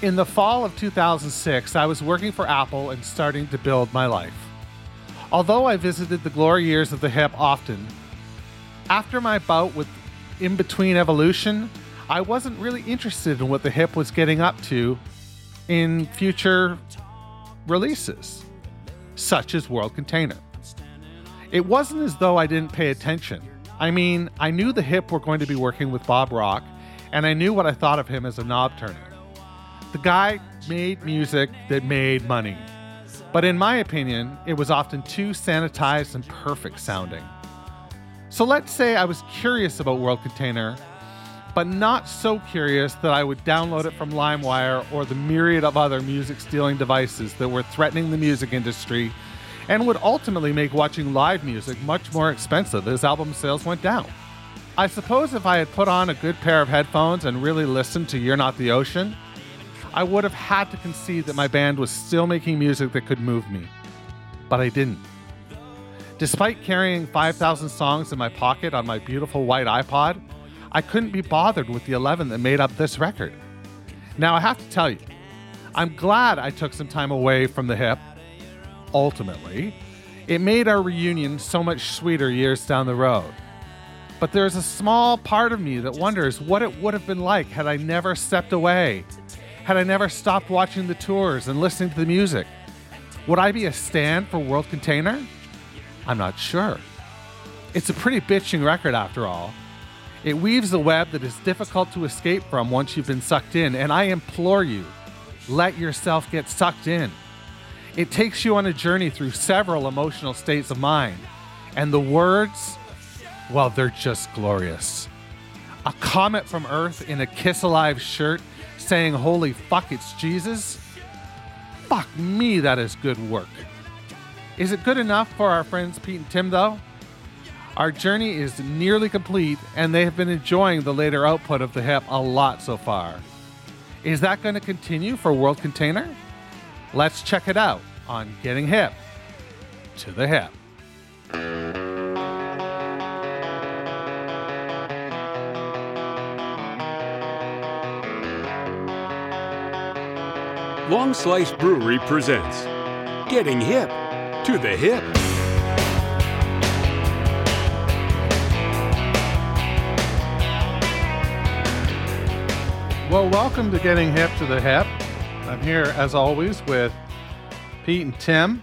In the fall of 2006, I was working for Apple and starting to build my life. Although I visited the glory years of the hip often, after my bout with In Between Evolution, I wasn't really interested in what the hip was getting up to in future releases, such as World Container. It wasn't as though I didn't pay attention. I mean, I knew the hip were going to be working with Bob Rock, and I knew what I thought of him as a knob turner. The guy made music that made money. But in my opinion, it was often too sanitized and perfect sounding. So let's say I was curious about World Container, but not so curious that I would download it from LimeWire or the myriad of other music stealing devices that were threatening the music industry and would ultimately make watching live music much more expensive as album sales went down. I suppose if I had put on a good pair of headphones and really listened to You're Not the Ocean, I would have had to concede that my band was still making music that could move me. But I didn't. Despite carrying 5,000 songs in my pocket on my beautiful white iPod, I couldn't be bothered with the 11 that made up this record. Now, I have to tell you, I'm glad I took some time away from the hip. Ultimately, it made our reunion so much sweeter years down the road. But there's a small part of me that wonders what it would have been like had I never stepped away had I never stopped watching the tours and listening to the music? Would I be a stand for World Container? I'm not sure. It's a pretty bitching record after all. It weaves a web that is difficult to escape from once you've been sucked in, and I implore you, let yourself get sucked in. It takes you on a journey through several emotional states of mind, and the words, well, they're just glorious. A comet from Earth in a Kiss Alive shirt saying, Holy fuck, it's Jesus? Fuck me, that is good work. Is it good enough for our friends Pete and Tim, though? Our journey is nearly complete, and they have been enjoying the later output of the hip a lot so far. Is that going to continue for World Container? Let's check it out on Getting Hip to the Hip. Long Slice Brewery presents Getting Hip to the Hip. Well, welcome to Getting Hip to the Hip. I'm here, as always, with Pete and Tim.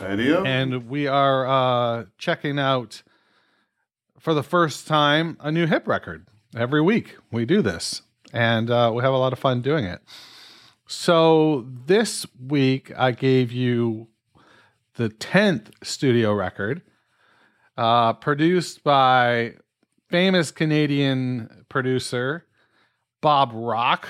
Idea. And we are uh, checking out, for the first time, a new hip record. Every week we do this, and uh, we have a lot of fun doing it. So this week I gave you the 10th studio record, uh, produced by famous Canadian producer Bob Rock.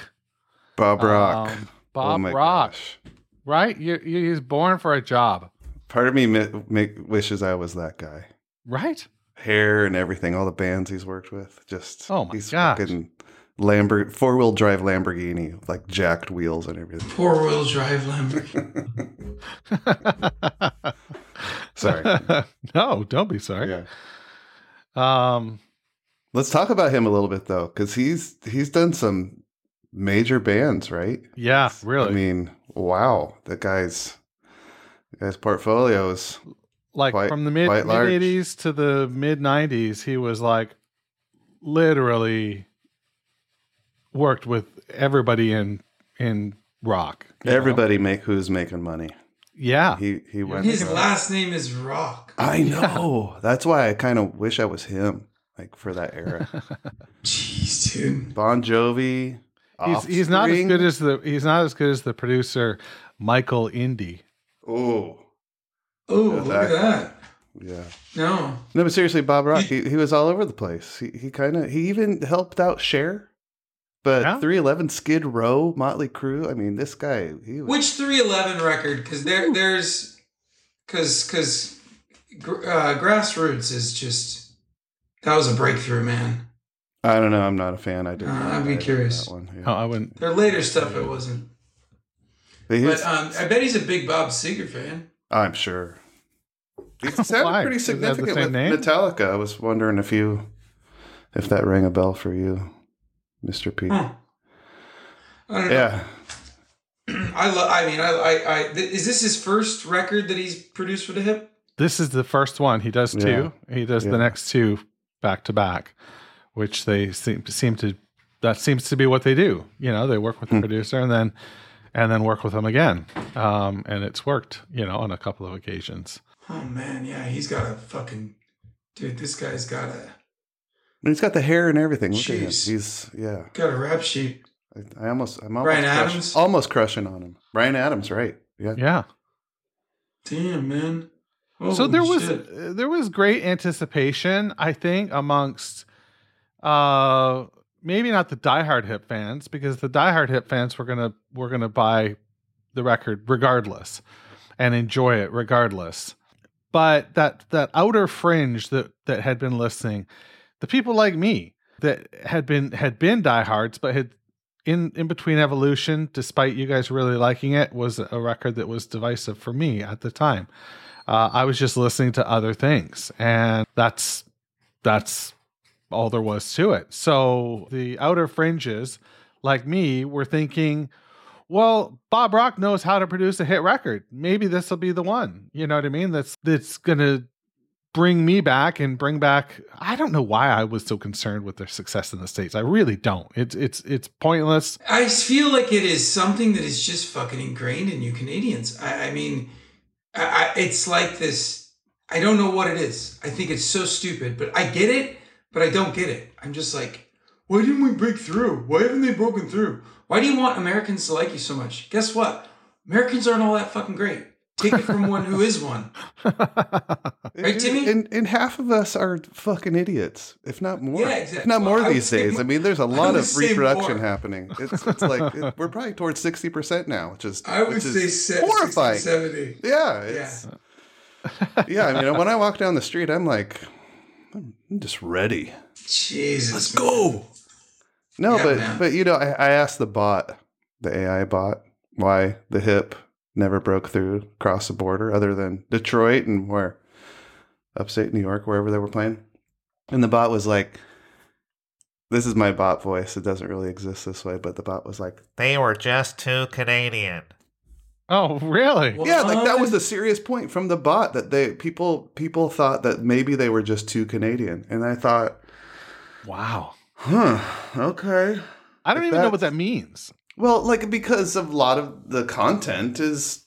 Bob Rock. Um, Bob Oh Rock, gosh. right? You, you, he's born for a job, Part of me mi- make, wishes I was that guy. right? Hair and everything, all the bands he's worked with. Just Oh my he's gosh. fucking Lambert four wheel drive Lamborghini, like jacked wheels and everything. Four wheel drive Lamborghini. Sorry. no, don't be sorry. yeah. Um, Let's talk about him a little bit though, because he's he's done some major bands, right? yeah, really. I mean, wow, that guy's that guy's portfolio is like quite- from the mid quite large. mid 80s to the mid 90s, he was like literally worked with everybody in in rock. you know? everybody make who's making money. Yeah. He he went. His from- last name is Rock. I know. That's why I kind of wish I was him, like for that era. Jeez, dude. Bon Jovi. He's he's not as good as the he's not as good as the producer Michael Indy. Oh, Oh, look at that. yeah. No. No, but seriously, Bob Rock. He, he was all over the place. He he kind of he even helped out Cher But Yeah. 311 Skid Row, Motley Crue. I mean, this guy. He was, Which 311 record? Because there, there's, because because uh, grassroots is just that was a breakthrough, man. I don't know. I'm not a fan. I didn't. Uh, I'd be buy into curious. That one. Oh, Yeah. I wouldn't. Their later stuff, it wasn't. But But um, I bet he's a big Bob Seger fan. I'm sure. He sounded pretty Does it have the significant with name? Metallica. I was wondering if you, if that rang a bell for you, Mr. P. Huh. I don't know. Yeah. I love. I mean, I, I, I. Th- is this his first record that he's produced for the hip? This is the first one. He does two. He does Yeah. the next two back to back, which they seem seem to. That seems to be what they do. You know, they work with the Hmm. producer and then and then work with him again. Um, and it's worked. You know, on a couple of occasions. Oh man, yeah, he's got a fucking dude. This guy's got a And he's got the hair and everything. Look at him. Jeez. He's yeah. got a rap sheet. I, I almost I'm almost Bryan crush- Adams? almost crushing on him. Bryan Adams, right? Yeah. Yeah. Damn, man. so there was shit. uh, there was great anticipation, I think, amongst uh maybe not the diehard hip fans because the diehard hip fans were gonna were gonna buy the record regardless and enjoy it regardless. But that that outer fringe that that had been listening, the people like me that had been had been diehards but had in in between evolution, despite you guys really liking it, was a record that was divisive for me at the time uh, I was just listening to other things, and that's that's all there was to it. So the outer fringes, like me, were thinking, well, Bob Rock knows how to produce a hit record. Maybe this will be the one. You know what I mean? That's that's gonna bring me back and bring back. I don't know why I was so concerned with their success in the states. I really don't. It's it's it's pointless. I feel like it is something that is just fucking ingrained in you Canadians. I, I mean, I, I, it's like this. I don't know what it is. I think it's so stupid, but I get it, but I don't get it. I'm just like, why didn't we break through? Why haven't they broken through? Why do you want Americans to like you so much? Guess what? Americans aren't all that fucking great. Take it from one who is one. Right, Timmy? And, and half of us are fucking idiots, if not more. Yeah, If exactly. not more Well, these days. more- I mean, there's a lot of reproduction happening. It's, it's like it- we're probably towards sixty percent now, which is I would which is say se- horrifying. 70. Yeah, Yeah. yeah. I mean, when I walk down the street, I'm like, I'm just ready. Jesus. Let's go. No, Yeah, but man. but you know, I, I asked the bot, the AI bot, why the hip never broke through across the border, other than Detroit and where, upstate New York, wherever they were playing, and the bot was like, "This is my bot voice. It doesn't really exist this way." But the bot was like, They were just too Canadian. oh, really? Well, "Yeah, like that was uh, What? a serious point from the bot that they people people thought that maybe they were just too Canadian," and I thought, Wow. "Huh, okay." I don't If even know what that means. Well, like because of a lot of the content is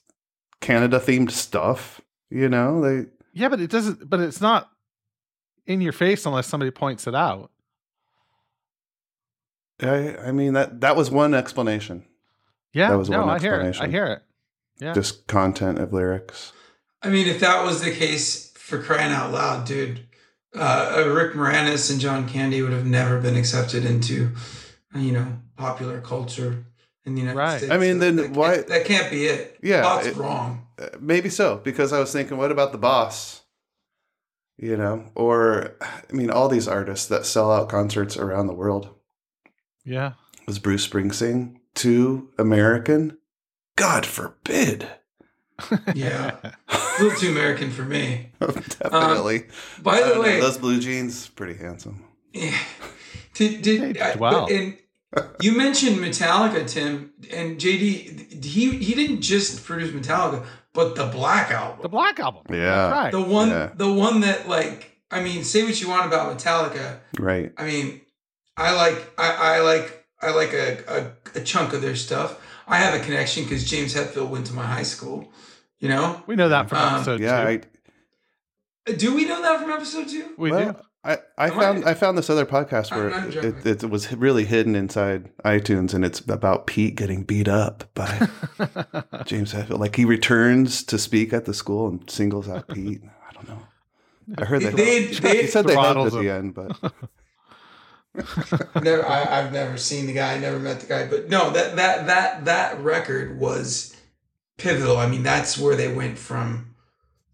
Canada themed stuff, you know, they Yeah, but it doesn't. But it's not in your face unless somebody points it out. I I mean that that was one explanation. Yeah, That was no, one I hear it. I explanation. hear it. Yeah, Just content of lyrics. I mean, if that was the case for crying out loud, dude, uh, Rick Moranis and John Candy would have never been accepted into, you know, popular culture in the United Right. States. I mean, then that, can't- why- That can't be it. Yeah, Bot's it- wrong. Uh, maybe so because I was thinking what about the boss? You know, or I mean all these artists that sell out concerts around the world. yeah. Was Bruce Springsteen too American? God forbid. Yeah, a little too American for me. Definitely. By the don't know, way, those blue jeans pretty handsome. Yeah. Did, did Hey, I- wow. but- and you mentioned Metallica, Tim, and JD. He he didn't just produce Metallica, but the Black album, The Black Album. Yeah. Right. the one, Yeah. the one that like, I mean, say what you want about Metallica. Right. I mean, I like, I, I like, I like a, a, a chunk of their stuff. I have a connection because James Hetfield went to my high school. You know, we know that from Um, episode Yeah, two. I, do we know that from episode two? we well, do. I, I found I- I found this other podcast where it, it, it was really hidden inside iTunes, and it's about Pete getting beat up by James Hetfield. Like he returns to speak at the school and singles out Pete. I don't know. I heard that They- they- he said they hugged at the end, but never, I, I've never seen the guy, I never met the guy, but no, that that that that record was pivotal. I mean, that's where they went from,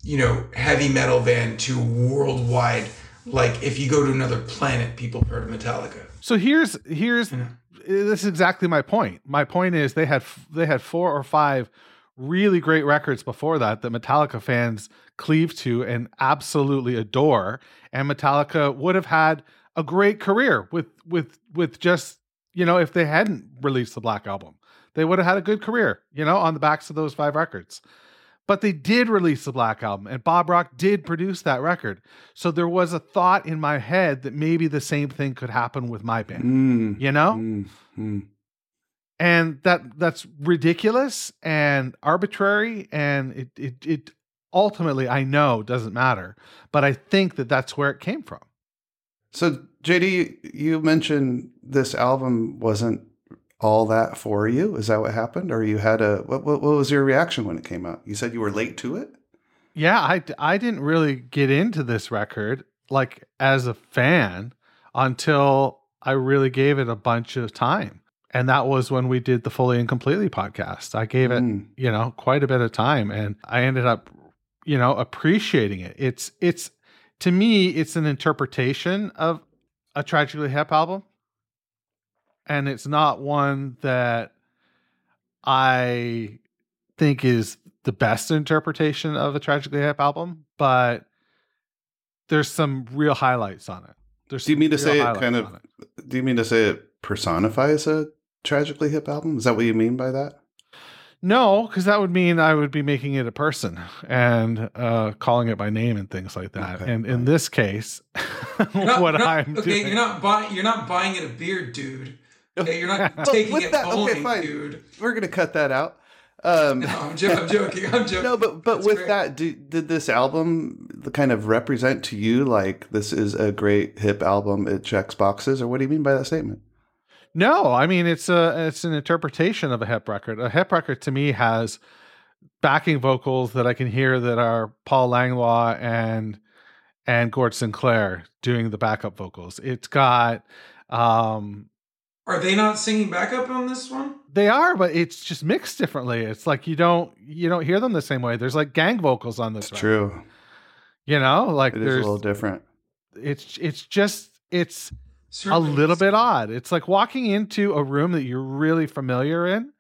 you know, heavy metal band to worldwide. Like, if you go to another planet, people heard of Metallica. So here's here's Yeah. this is exactly my point. My point is they had they had four or five really great records before that that Metallica fans cleave to and absolutely adore, and Metallica would have had a great career with with with just you know if they hadn't released the Black Album, they would have had a good career you know on the backs of those five records. But they did release the Black Album, and Bob Rock did produce that record. So there was a thought in my head that maybe the same thing could happen with my band Mm, you know mm, mm. and that that's ridiculous and arbitrary and it it, it ultimately i know doesn't matter but i think that that's where it came from So JD, you mentioned this album wasn't all that for you. Is that what happened, or you had a what? What, what was your reaction when it came out? You said you were late to it. yeah i i didn't really get into this record like as a fan until i really gave it a bunch of time and that was when we did the fully and completely podcast i gave it Mm. you know quite a bit of time and i ended up you know appreciating it it's it's to me it's an interpretation of a tragically hip album and it's not one that i think is the best interpretation of a tragically hip album but there's some real highlights on it there's Do you mean to say it kind on of? Do you mean to say it personifies a tragically hip album? Is that what you mean by that? No, because that would mean I would be making it a person and uh, calling it by name and things like that. Okay, and in this case, You're not- what you're not- I'm okay, doing, you're not buying. You're not buying it a beer, dude. Okay, you're not Well, taking with it that- okay, fine. dude. We're gonna cut that out. Um, No, I'm, jo- I'm joking. I'm joking. no, but but That's with great. that, do, did this album kind of represent to you like this is a great hip album? It checks boxes, or what do you mean by that statement? no, I mean it's a it's an interpretation of a hip record. A hip record to me has backing vocals that I can hear that are Paul Langlois and and Gord Sinclair doing the backup vocals. It's got um Are they not singing backup on this one? They are, but it's just mixed differently. It's like you don't you don't hear them the same way. There's like gang vocals on this. It's record, true. You know, like It is a little different. it's it's just it's a little bit odd. It's like walking into a room that you're really familiar in,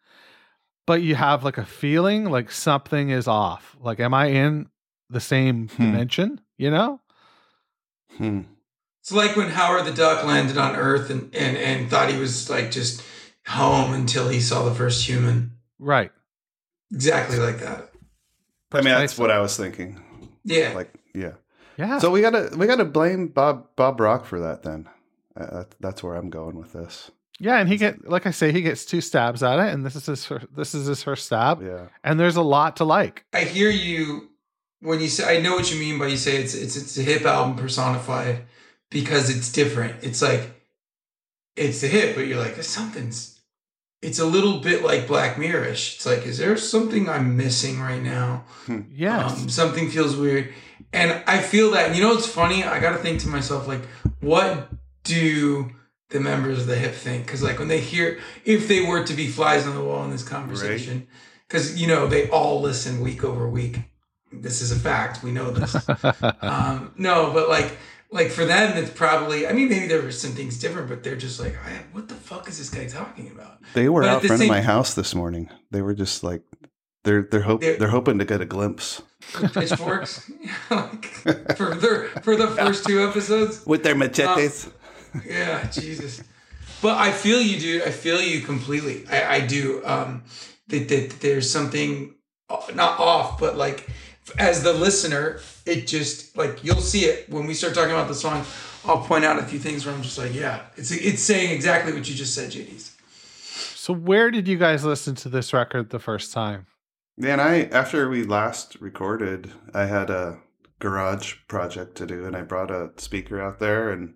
but you have like a feeling like something is off. Like, am I in the same Hmm. dimension? You know? Hmm. It's like when Howard the Duck landed on Earth and, and, and thought he was like just home until he saw the first human. Right. Exactly like that. I mean, that's what I was thinking. Yeah. Like, yeah. Yeah. So we gotta we gotta blame Bob Bob Rock for that. Then uh, that's where I'm going with this. yeah, and he get like I say, he gets two stabs at it, and this is his fir- this is his first stab, Yeah. and there's a lot to like. I hear you when you say I know what you mean by you say it's it's it's a hip album personified because it's different. It's like it's a hit, but you're like something's it's a little bit like Black Mirror-ish. It's like, is there something I'm missing right now? Yeah. Um, something feels weird. And I feel that, and you know what's funny? I got to think to myself, like, what do the members of the hip think? Because, like, when they hear, if they were to be flies on the wall in this conversation, because, you know, they all listen week over week. This is a fact. We know this. um, no, but like, like for them, it's probably, I mean, maybe there were some things different, but they're just like, I, what the fuck is this guy talking about? They were But out front same- of my house this morning. They were just like they're they're hope They're- they're, hoping to get a glimpse With pitchforks? like, for, the, for the first two episodes? with their machetes. Yeah, Jesus. But I feel you, dude. I feel you completely. I, I do. Um, that, that there's something uh, not off, but like as the listener, it just like you'll see it when we start talking about the song. I'll point out a few things where I'm just like, yeah, it's it's saying exactly what you just said, JD's. so where did you guys listen to this record the first time? Man, I after we last recorded, I had a garage project to do, and I brought a speaker out there and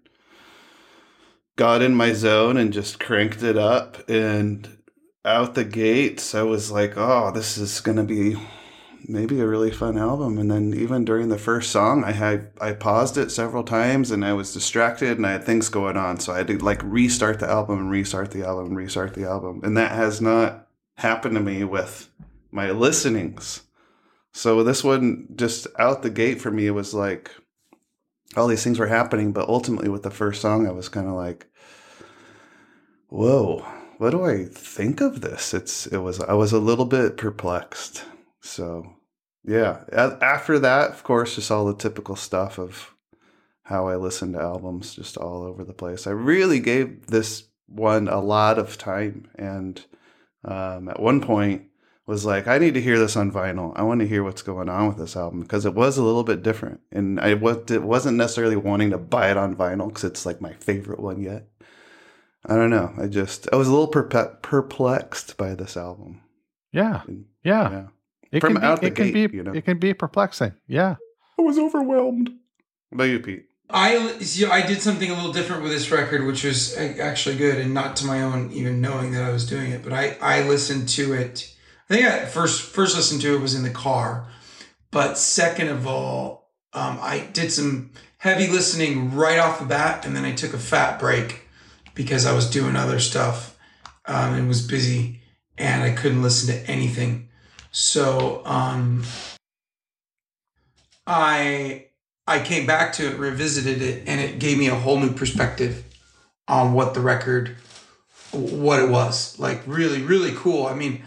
got in my zone and just cranked it up. And out the gates, I was like, "Oh, this is gonna be maybe a really fun album. And then even during the first song, I had I paused it several times and I was distracted and I had things going on, so I had to like restart the album and restart the album and restart the album. And that has not happened to me with my listenings. So this one just out the gate for me it was like all these things were happening, but ultimately with the first song I was kind of like whoa, what do I think of this? It's it was I was a little bit perplexed. So yeah, after that, of course, just all the typical stuff of how I listen to albums, just all over the place. I really gave this one a lot of time, and um, at one point was like, I need to hear this on vinyl. I want to hear what's going on with this album because it was a little bit different, and I was it wasn't necessarily wanting to buy it on vinyl because it's like my favorite one yet. I don't know. I just I was a little perplexed by this album. Yeah. And, Yeah. yeah. It From can be, the it can be you know. it can be perplexing. Yeah. I was overwhelmed. What about you, Pete? I see, I did something a little different with this record, which was actually good, and not to my own even knowing that I was doing it. But I I listened to it. I think I first first listened to it was in the car, but second of all, um, I did some heavy listening right off the bat, and then I took a fat break because I was doing other stuff um, and was busy, and I couldn't listen to anything. So um, I I came back to it, revisited it, and it gave me a whole new perspective on what the record, what it was. Like really, really cool. I mean,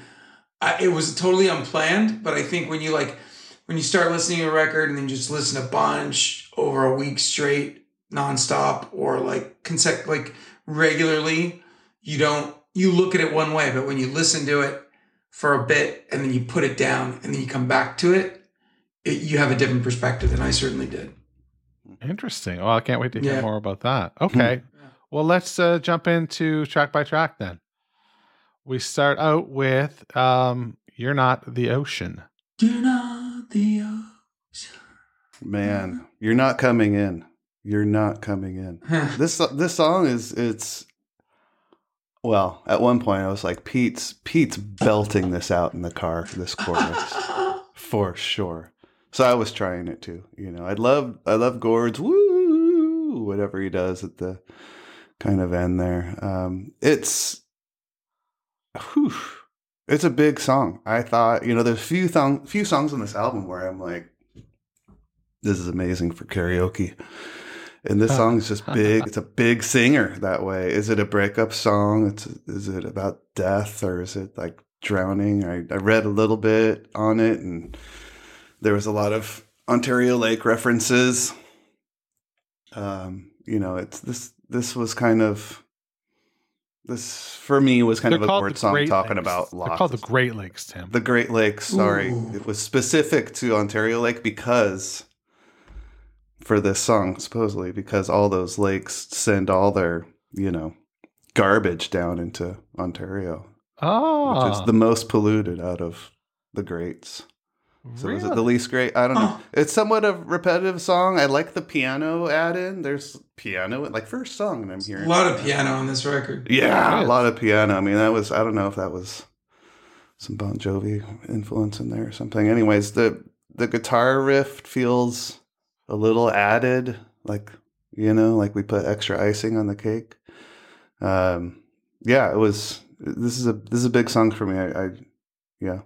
I, it was totally unplanned, but I think when you like, when you start listening to a record and then just listen a bunch over a week straight, nonstop, or like consec like regularly, you don't you look at it one way, but when you listen to it for a bit and then you put it down and then you come back to it, it, you have a different perspective, and I certainly did. Interesting. Well, I can't wait to hear Yeah. more about that. Okay. Well, let's uh, jump into track by track then. We start out with um, You're Not the Ocean. You're not the ocean. Man, you're not coming in. You're not coming in. This this song is it's well, at one point I was like Pete's Pete's belting this out in the car this chorus for sure. So I was trying it too, you know. I love I love Gord's woo whatever he does at the kind of end there. Um it's whew, it's a big song. I thought, you know, there's few thong, few songs on this album where I'm like this is amazing for karaoke. And this song is just big. It's a big singer that way. Is it a breakup song? It's is it about death or is it like drowning? I, I read a little bit on it and there was a lot of Ontario Lake references. Um, you know, it's this this was kind of this for me was kind They're of a called word song Great talking Lakes. about They're called the Great Lakes, Tim. the Great Lakes, sorry. Ooh. It was specific to Ontario Lake because for this song, supposedly, because all those lakes send all their, you know, garbage down into Ontario, oh, which is ah. the most polluted out of the greats. So is it the least great? I don't know. Oh. It's somewhat of a repetitive song. I like the piano add in. There's piano, like first song, and I'm hearing a lot of piano on this record. yeah, It a lot of piano. I mean, that was I don't know if that was some Bon Jovi influence in there or something. Anyways, the the guitar riff feels a little added, like you know, like we put extra icing on the cake. Um, yeah, it was. This is a this is a big song for me. I, I yeah,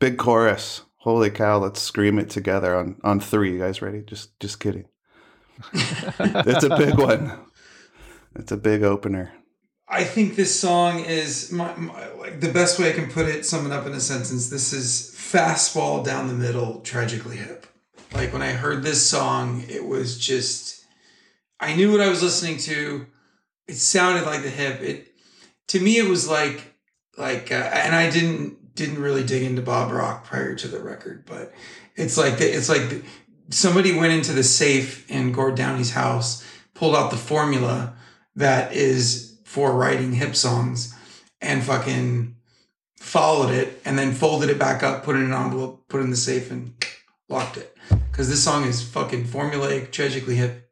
big chorus. Holy cow! Let's scream it together on on three. You guys ready? Just just kidding. it's a big one. It's a big opener. I think this song is my, my like the best way I can put it, sum it up in a sentence. This is fastball down the middle, tragically hip. Like when I heard this song, it was just I knew what I was listening to. It sounded like the hip. It to me, it was like like, uh, and I didn't didn't really dig into Bob Rock prior to the record, but it's like the, it's like the, somebody went into the safe in Gord Downie's house, pulled out the formula that is for writing hip songs, and fucking followed it, and then folded it back up, put it in an envelope, put it in the safe, and locked it. Because this song is fucking formulaic, tragically hip,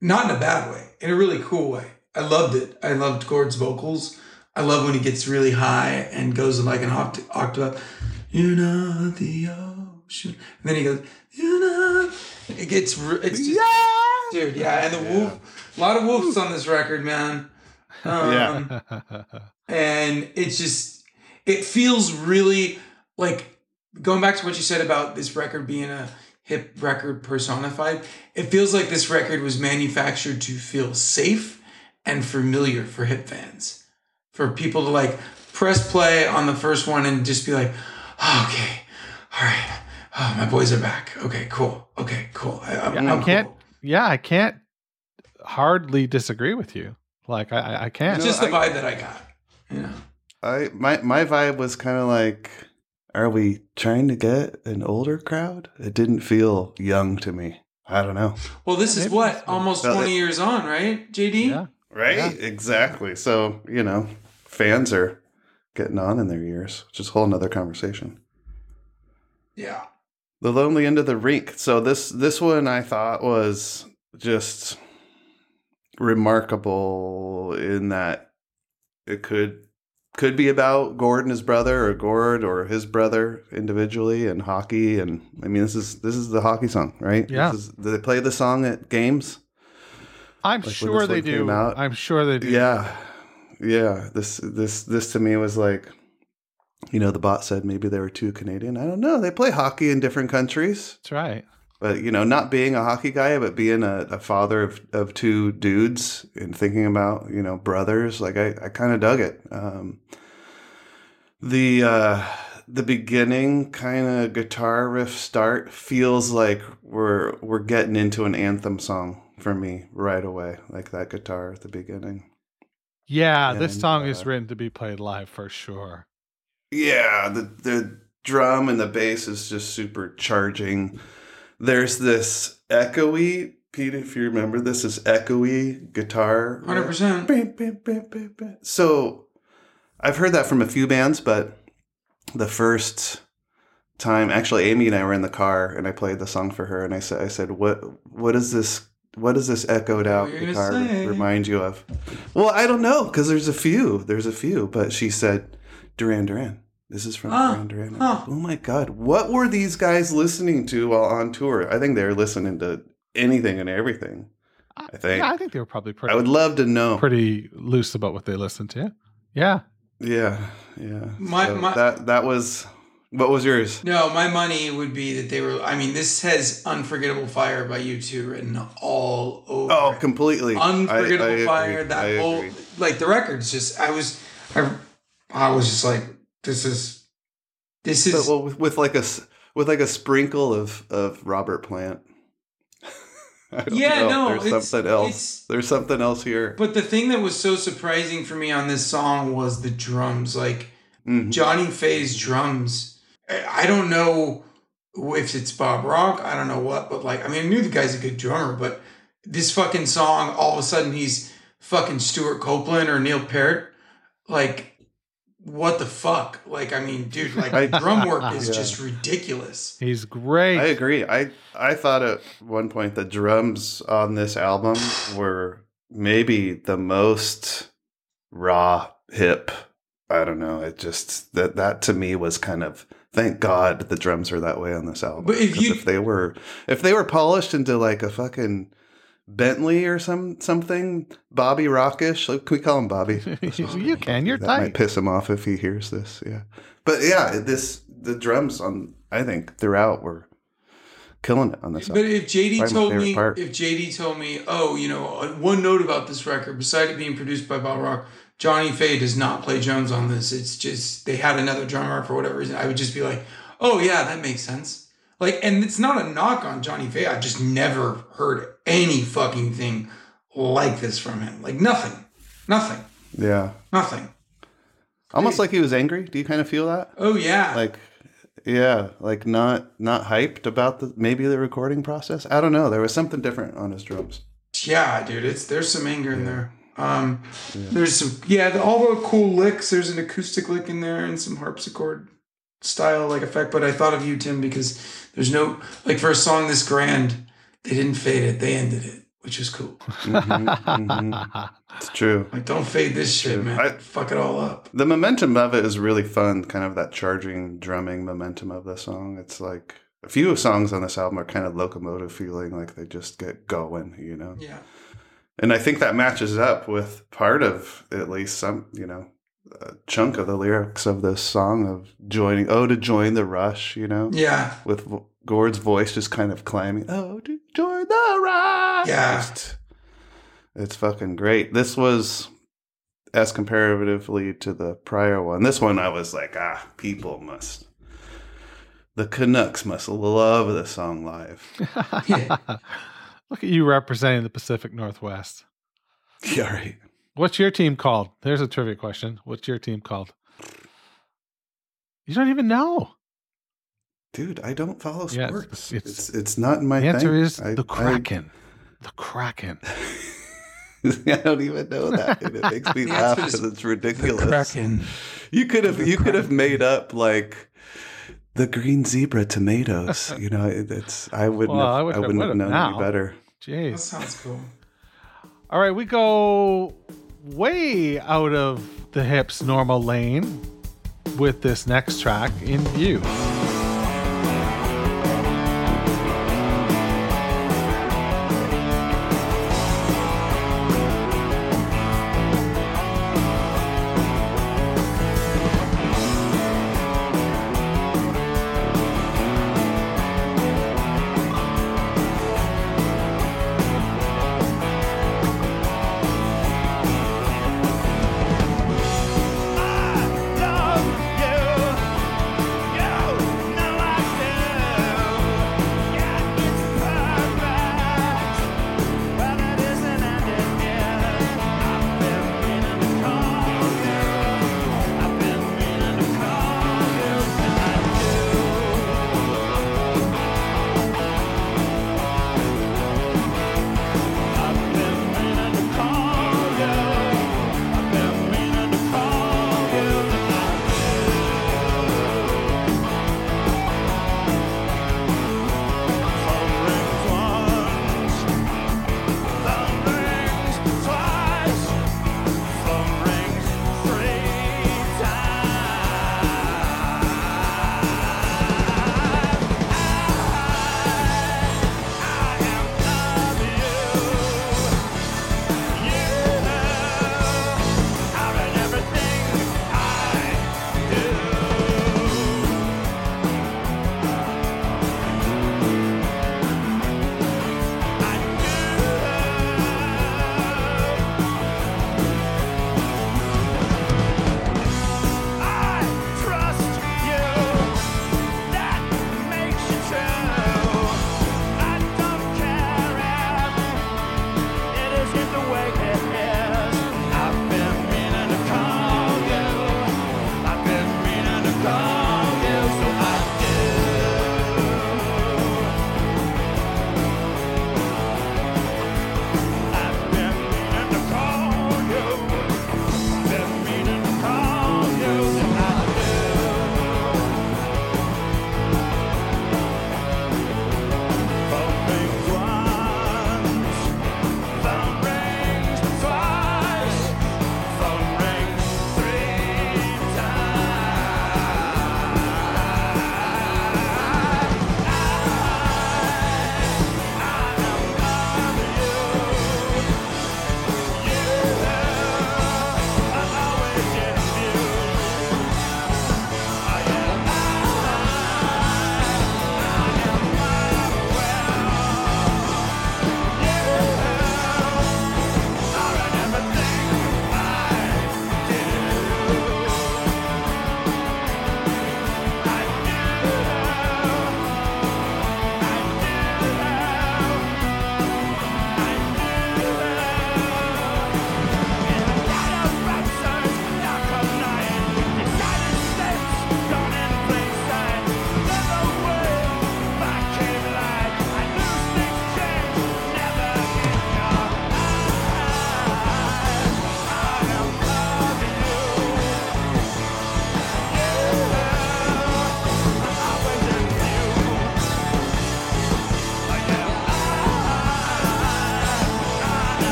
not in a bad way, in a really cool way. I loved it. I loved Gord's vocals. I love when he gets really high and goes like an oct- octave. You're not the And then he goes, you know, it gets, r- it's just, yeah! dude, yeah. And the wolf, a lot of wolves on this record, man. Um, Yeah. and it's just it feels really like going back to what you said about this record being a hip record personified it feels like this record was manufactured to feel safe and familiar for hip fans for people to like press play on the first one and just be like oh, okay all right oh my boys are back okay cool okay cool I, I'm, Yeah, I I'm can't. cool. Yeah, I can't hardly disagree with you. Like I, I- I can't. it's just the vibe that i got you know I my my vibe was kind of like, are we trying to get an older crowd? It didn't feel young to me. I don't know. well this is what almost Well, 20 it- years on right jd yeah. Right? Yeah. Exactly. So you know, fans are getting on in their years, which is a whole nother conversation. yeah The lonely end of the rink. So this this one I thought was just remarkable in that it could could be about Gord and his brother or Gord or his brother individually and hockey and I mean this is this is the hockey song, right? Yeah. This is, do they play the song at games? I'm when sure they do. I'm sure they do. Yeah. Yeah. This this this to me was like you know, the bot said maybe they were too Canadian. I don't know. They play hockey in different countries. That's right. But you know, not being a hockey guy, but being a, a father of, of two dudes and thinking about you know brothers, like I, I kind of dug it. Um, the uh, the beginning kind of guitar riff start feels like we're we're getting into an anthem song for me right away, like that guitar at the beginning. Yeah, this And, song is uh, written to be played live for sure. Yeah, the the drum and the bass is just super charging. There's this echoey, Pete, if you remember this is echoey guitar. 100% Bam, bam, bam, bam, bam. So I've heard that from a few bands, but the first time actually Amy and I were in the car and I played the song for her and I said I said, What what is this what does this echoed out guitar say. remind you of? Well, I don't know, because there's a few. There's a few, but she said Duran Duran. This is from Huh, Duran Duran. huh. Oh my god. What were these guys listening to while on tour? I think they were listening to anything and everything. I think. Yeah, I think they were probably pretty I would love to know. pretty loose about what they listened to. Yeah. Yeah, yeah. My- So my- that that was what was yours? No, my money would be that they were. I mean, this has "Unforgettable Fire" by U2 written all over. Oh, completely. "Unforgettable I agree. Fire." I That whole agree. like the record's just. I was, I, I was just like, this is, this But, is. well, with, with like a with like a sprinkle of of Robert Plant. Yeah, know. no, there's something else. There's something else here. but the thing that was so surprising for me on this song was the drums. Like Mhm. Johnny Fay's drums. I I don't know if it's Bob Rock. I don't know what, but like, I mean, I knew the guy's a good drummer, but this fucking song, all of a sudden, he's fucking Stewart Copeland or Neil Peart. Like, what the fuck? Like, I mean, dude, like, I- drum work is Yeah. just ridiculous. He's great. I agree. I I thought at one point the drums on this album were maybe the most raw, hip. I don't know. It just that that to me was kind of thank God the drums are that way on this album. But if 'Cause you- if they were if they were polished into like a fucking Bentley or some something, Bobby Rockish. Like, Can we call him Bobby? you can. You're that might piss him off if he hears this. Yeah, but yeah, this the drums on I think throughout were killing it on this. But album. if JD Probably told me, part. if JD told me, oh, you know, uh, one note about this record, beside it being produced by Bob Rock, Johnny Fay does not play drums on this. It's just they had another drummer for whatever reason. I would just be like, oh yeah, that makes sense. Like, and it's not a knock on Johnny Fay. I've just never heard any fucking thing like this from him. Like nothing, nothing, yeah, nothing. almost like he was angry. Do you kind of feel that? Oh yeah, Like, yeah, like not not hyped about the maybe the recording process. I don't know. There was something different on his drums. Yeah, dude, it's there's some anger in there. Um, there's some yeah, all the cool licks. There's an acoustic lick in there and some harpsichord style like effect. But I thought of you, Tim, because there's no like for a song this grand, they didn't fade it. They ended it, which is cool. Mhm, mhm. It's true. Like don't fade this shit, man. I- Fuck it all up. The momentum of it is really fun. Kind of that charging drumming momentum of the song. It's like a few songs on this album are kind of locomotive feeling, like they just get going, you know. Yeah. And I think that matches up with part of at least some, you know, a chunk of the lyrics of this song of joining, oh, to join the rush, you know, Yeah. with Gord's voice just kind of climbing, oh, to join the rush. Yeah. Just- it's fucking great. This was as comparatively to the prior one. This one, I was like, ah, people must. The Canucks must love this song live. Look at you representing the Pacific Northwest. Yeah, right. What's your team called? There's a trivia question. What's your team called? You don't even know. Dude, I don't follow Yeah, it's- sports. it's- it's, it's not in my the answer thing. is I- the I- Kraken. the Kraken. I don't even know that, and it makes me laugh because it's ridiculous. Kraken. You could have The you could have made up like the green zebra tomatoes. you know, it's I wouldn't Well, have, I I, would- I wouldn't have would've known now. any better. Jeez, That Jeez. sounds cool. All right, we go way out of the hips normal lane with this next track in view.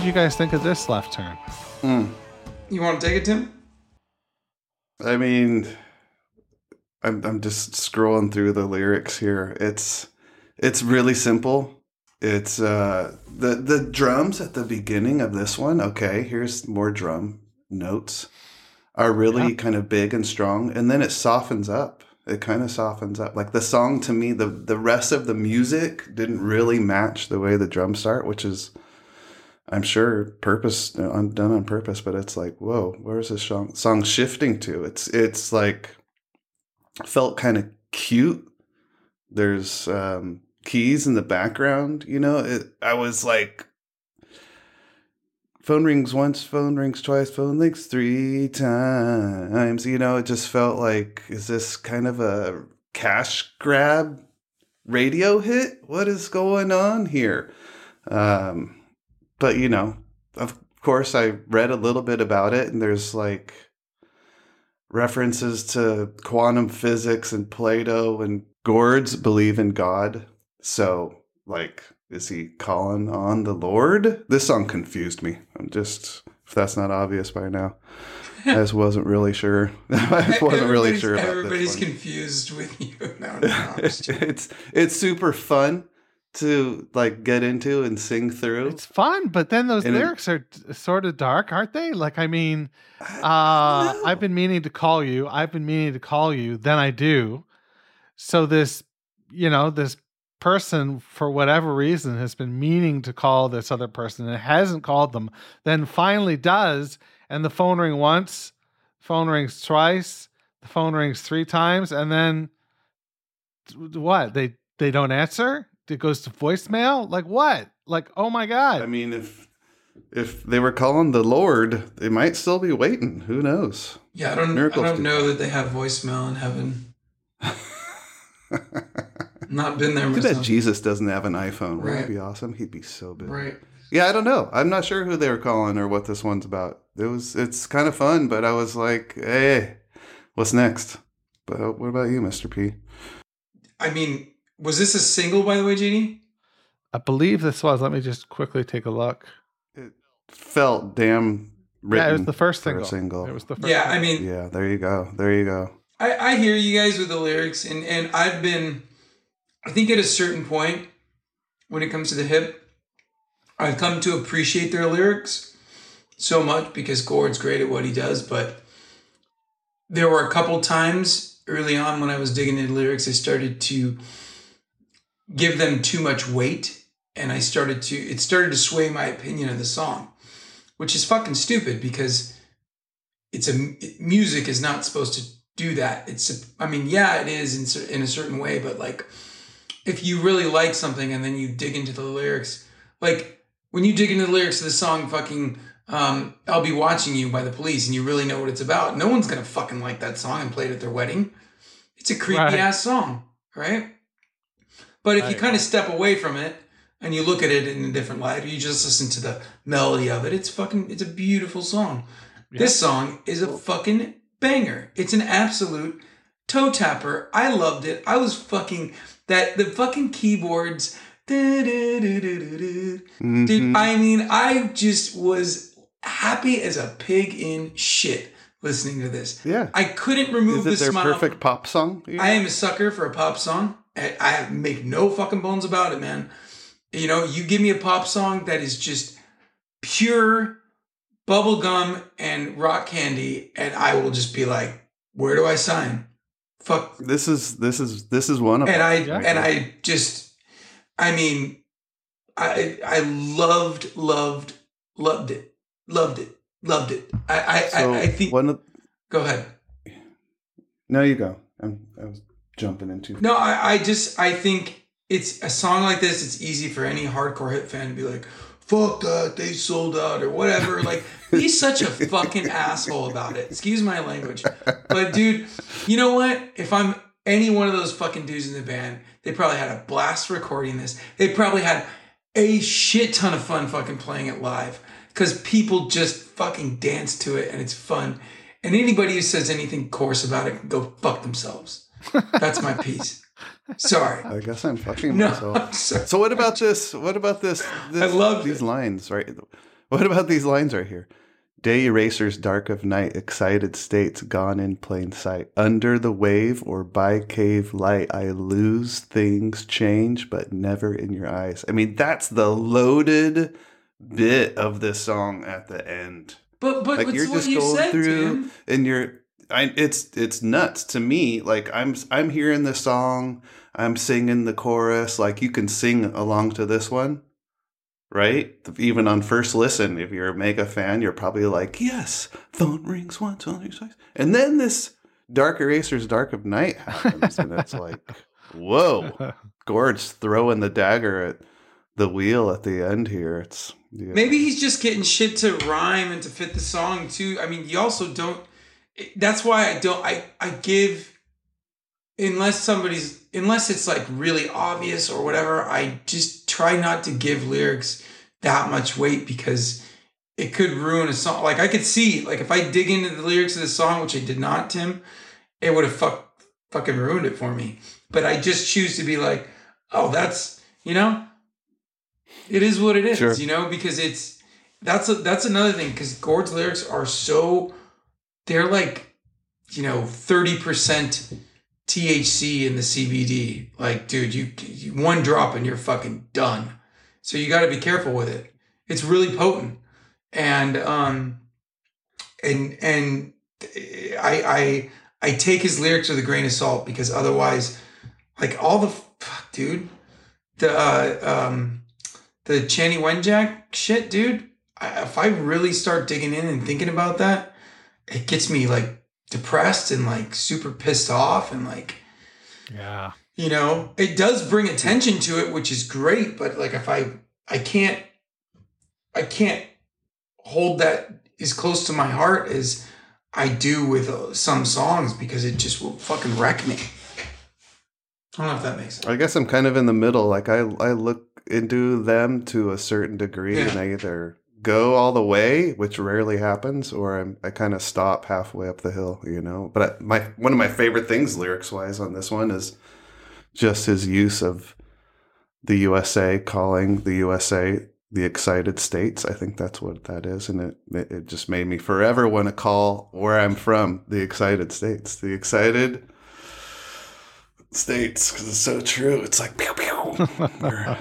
Did you guys think of this left turn? You want to take it, Tim? I mean, I'm I'm just scrolling through the lyrics here. It's it's really simple. It's uh the the drums at the beginning of this one. Okay, here's more drum notes are really Yeah. kind of big and strong, and then it softens up. It kind of softens up. Like the song to me, the the rest of the music didn't really match the way the drums start, which is. I'm sure purpose on, done on purpose, but it's like, whoa, where's this song, song shifting to? It's it's like felt kind of cute. There's um, keys in the background, you know. It, I was like, phone rings once, phone rings twice, phone rings three times. You know, it just felt like, is this kind of a cash grab radio hit? What is going on here? Um, but you know, of course, I read a little bit about it, and there's like references to quantum physics and Plato, and Gord's believe in God. So, like, is he calling on the Lord? This song confused me. I'm just, if that's not obvious by now, I just wasn't really sure. I wasn't really sure about Everybody's confused with you. No, no, no. I'm just joking. it's it's super fun to like get into and sing through. It's fun, but then those And it- lyrics are t- sort of dark, aren't they? Like, I mean, uh, No. I've been meaning to call you. I've been meaning to call you. Then I do. So this, you know, this person for whatever reason has been meaning to call this other person and hasn't called them. Then finally does, and the phone ring once, phone rings twice, the phone rings three times, and then what? They they don't answer. It goes to voicemail. Like what? Like oh my god. I mean, if if they were calling the Lord, they might still be waiting. Who knows? Yeah, I don't. Miracles I don't do know that. that they have voicemail in heaven. Not been there Too bad myself. Jesus doesn't have an iPhone. Wouldn't Right. that be awesome? He'd be so big. Right. Yeah, I don't know. I'm not sure who they were calling or what this one's about. It was it's kind of fun, but I was like, hey, what's next? But uh, what about you, Mr. P? I mean, was this a single, by the way, JD? I believe this was. Let me just quickly take a look. It felt damn written. yeah, it was the first single. single. It was the first. Yeah, I mean, Yeah, there you go. There you go. I, I hear you guys with the lyrics, and and I've been, I think at a certain point, when it comes to the hip, I've come to appreciate their lyrics so much because Gord's great at what he does. But there were a couple times early on when I was digging into lyrics, I started to give them too much weight, and I started to it started to sway my opinion of the song, which is fucking stupid because it's a music is not supposed to do that. It's I mean, yeah, it is in in a certain way, but like if you really like something and then you dig into the lyrics, like when you dig into the lyrics of the song fucking um, I'll be watching you by the police and you really know what it's about, no one's gonna fucking like that song and play it at their wedding. It's a creepy Right. ass song, right? But if you kind of step away from it and you look at it in a different light, or you just listen to the melody of it, it's fucking it's a beautiful song. This song is a fucking banger. It's an absolute toe tapper. I loved it. I was fucking that the fucking keyboards. Dude, Mhm. I mean, I just was happy as a pig in shit listening to this. Yeah. I couldn't remove Is the it their smile. perfect pop song? I am a sucker for a pop song. I, I make no fucking bones about it, man. You know, you give me a pop song that is just pure bubblegum and rock candy, and I will just be like, where do I sign? Fuck. This is this is this is one of And them. I Yeah. and I just I mean I I loved, loved, loved it. Loved it. Loved it. I I, so I, I think one of go ahead. no, you go. I'm, I was jumping into. No, I, I just I think it's a song like this. It's easy for any hardcore Hip fan to be like, "Fuck that, they sold out" or whatever. Like, be such a fucking asshole about it. Excuse my language, but dude, you know what? If I'm any one of those fucking dudes in the band, they probably had a blast recording this. They probably had a shit ton of fun fucking playing it live because people just fucking dance to it and it's fun. And anybody who says anything coarse about it can go fuck themselves. That's my piece. Sorry. I guess I'm fucking No, myself. I'm. So what about this? What about this? this I love these it. lines, right? What about these lines right here? Day erasers, dark of night, excited states gone in plain sight. Under the wave or by cave light, I lose things, change, but never in your eyes. I mean, that's the loaded bit of this song at the end. But but Like you're what just you going said, through, and you're, I, it's it's nuts to me. Like I'm I'm hearing the song, I'm singing the chorus. Like you can sing along to this one right? Even on first listen, if you're a mega fan, you're probably like, yes, phone rings once, only twice. And then this Dark Eraser's Dark of Night happens, and it's like, whoa, Gord's throwing the dagger at the wheel at the end here. It's yeah. Maybe he's just getting shit to rhyme and to fit the song too. I mean, you also don't. That's why I don't. I I give unless somebody's unless it's like really obvious or whatever. I just try not to give lyrics that much weight because it could ruin a song. Like I could see, like if I dig into the lyrics of the song, which I did not, Tim, it would have fuck, fucking ruined it for me. But I just choose to be like, oh, that's you know, it is what it is, Sure. you know, because it's that's a, that's another thing because Gord's lyrics are so they're like you know thirty percent THC in the CBD. Like, dude, you, you one drop and you're fucking done. So you got to be careful with it. It's really potent, and um, and and I I I take his lyrics with a grain of salt because otherwise, like all the fuck, dude, the uh, um, the Chanie Wenjack shit, dude. I, if I really start digging in and thinking about that, it gets me like depressed and like super pissed off and like Yeah. you know it does bring attention to it which is great but like if i i can't i can't hold that as close to my heart as i do with uh, some songs because it just will fucking wreck me i don't know if that makes sense I guess I'm kind of in the middle. Like I, I look into them to a certain degree, Yeah. and I either go all the way, which rarely happens, or I'm, I kind of stop halfway up the hill. You know. But I, my one of my favorite things lyrics wise on this one is just his use of the USA calling the USA the excited states. I think that's what that is, and it it, it just made me forever want to call where I'm from the excited states, the excited states because it's so true. It's like pew pew. we're,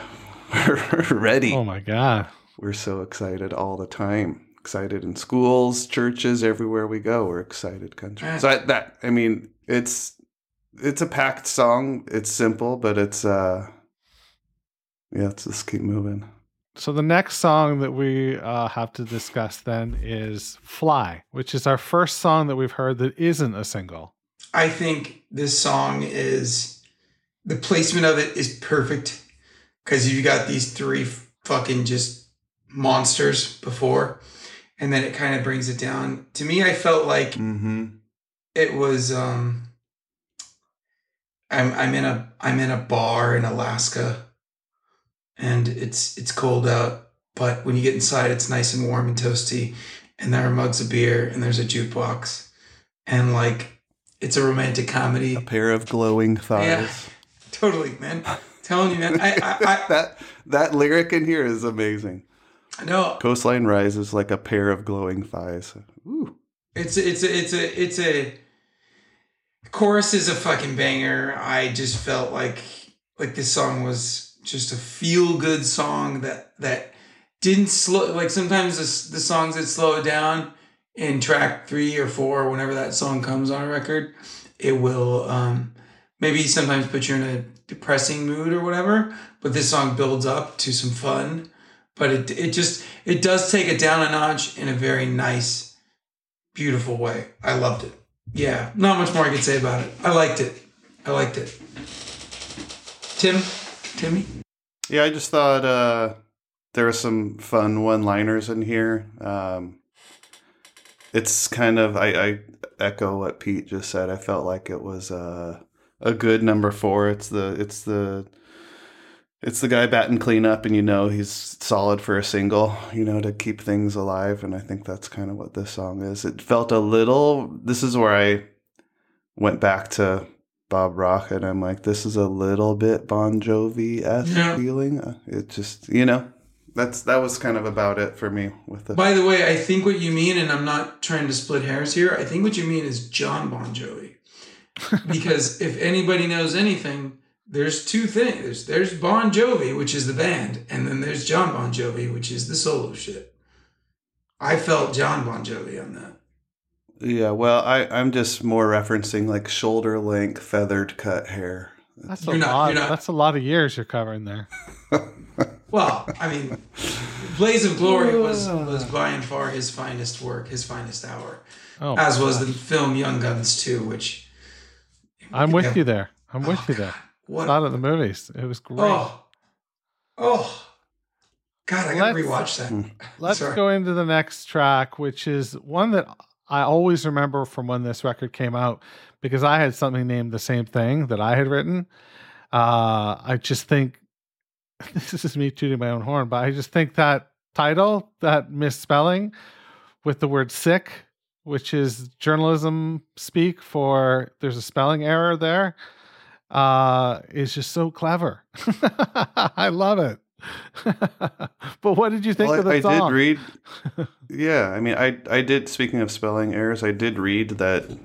we're ready. Oh my god. We're so excited all the time. Excited in schools, churches, everywhere we go. We're excited country. So I, that I mean, it's it's a packed song. It's simple, but it's uh, yeah. Let's just keep moving. So the next song that we uh, have to discuss then is "Fly," which is our first song that we've heard that isn't a single. i think this song is the placement of it is perfect because you've got these three fucking just monsters before and then it kind of brings it down to me i felt like Mm-hmm. it was um I'm I'm in a I'm in a bar in Alaska and it's it's cold out, but when you get inside it's nice and warm and toasty and there are mugs of beer and there's a jukebox and like it's a romantic comedy. A pair of glowing thighs. Yeah, Totally, man. Telling you, man. I I, that that lyric in here is amazing. Know Coastline rises like a pair of glowing thighs. Ooh. It's a, it's a, it's a it's a chorus is a fucking banger. I just felt like like this song was just a feel good song that that didn't slow like sometimes the, the songs that slow it down in track three or four or whenever that song comes on a record it will um maybe sometimes put you in a depressing mood or whatever but this song builds up to some fun but it it just it does take it down a notch in a very nice beautiful way. I loved it. Yeah, not much more I could say about it. I liked it. I liked it. Tim, Timmy, Yeah, I just thought uh, there were some fun one-liners in here. Um, it's kind of I, I echo what Pete just said. I felt like it was uh, a good number four. It's the it's the it's the guy batting cleanup, and you know he's solid for a single. You know to keep things alive, and I think that's kind of what this song is. It felt a little. This is where I went back to Bob Rock, and I'm like, this is a little bit Bon Jovi esque Yeah. feeling. Uh, It just, you know, that's that was kind of about it for me with the. By the way, I think what you mean, and I'm not trying to split hairs here, I think what you mean is John Bon Jovi. because if anybody knows anything, there's two things. There's, there's Bon Jovi, which is the band, and then there's John Bon Jovi, which is the solo shit. I felt John Bon Jovi on that. Yeah, well, I I'm just more referencing like shoulder length feathered cut hair. That's a You're not- lot. not- That's a lot of years you're covering there. Well, I mean, Blaze of Glory was was by and far his finest work, his finest hour, Oh, as was the film Young Guns 2, which I'm with Yeah. you there. I'm with you there. What Not at the movies. It was great. oh oh God, I gotta Let's- rewatch that. Let's Sorry. go into the next track, which is one that I always remember from when this record came out because I had something named the same thing that I had written. Uh, I just think this is me tooting my own horn, but I just think that title, that misspelling with the word sick, which is journalism speak for there's a spelling error there, uh, is just so clever. I love it. but what did you think Well, of the I, I song? did read. Yeah, I mean, I I did. Speaking of spelling errors, I did read that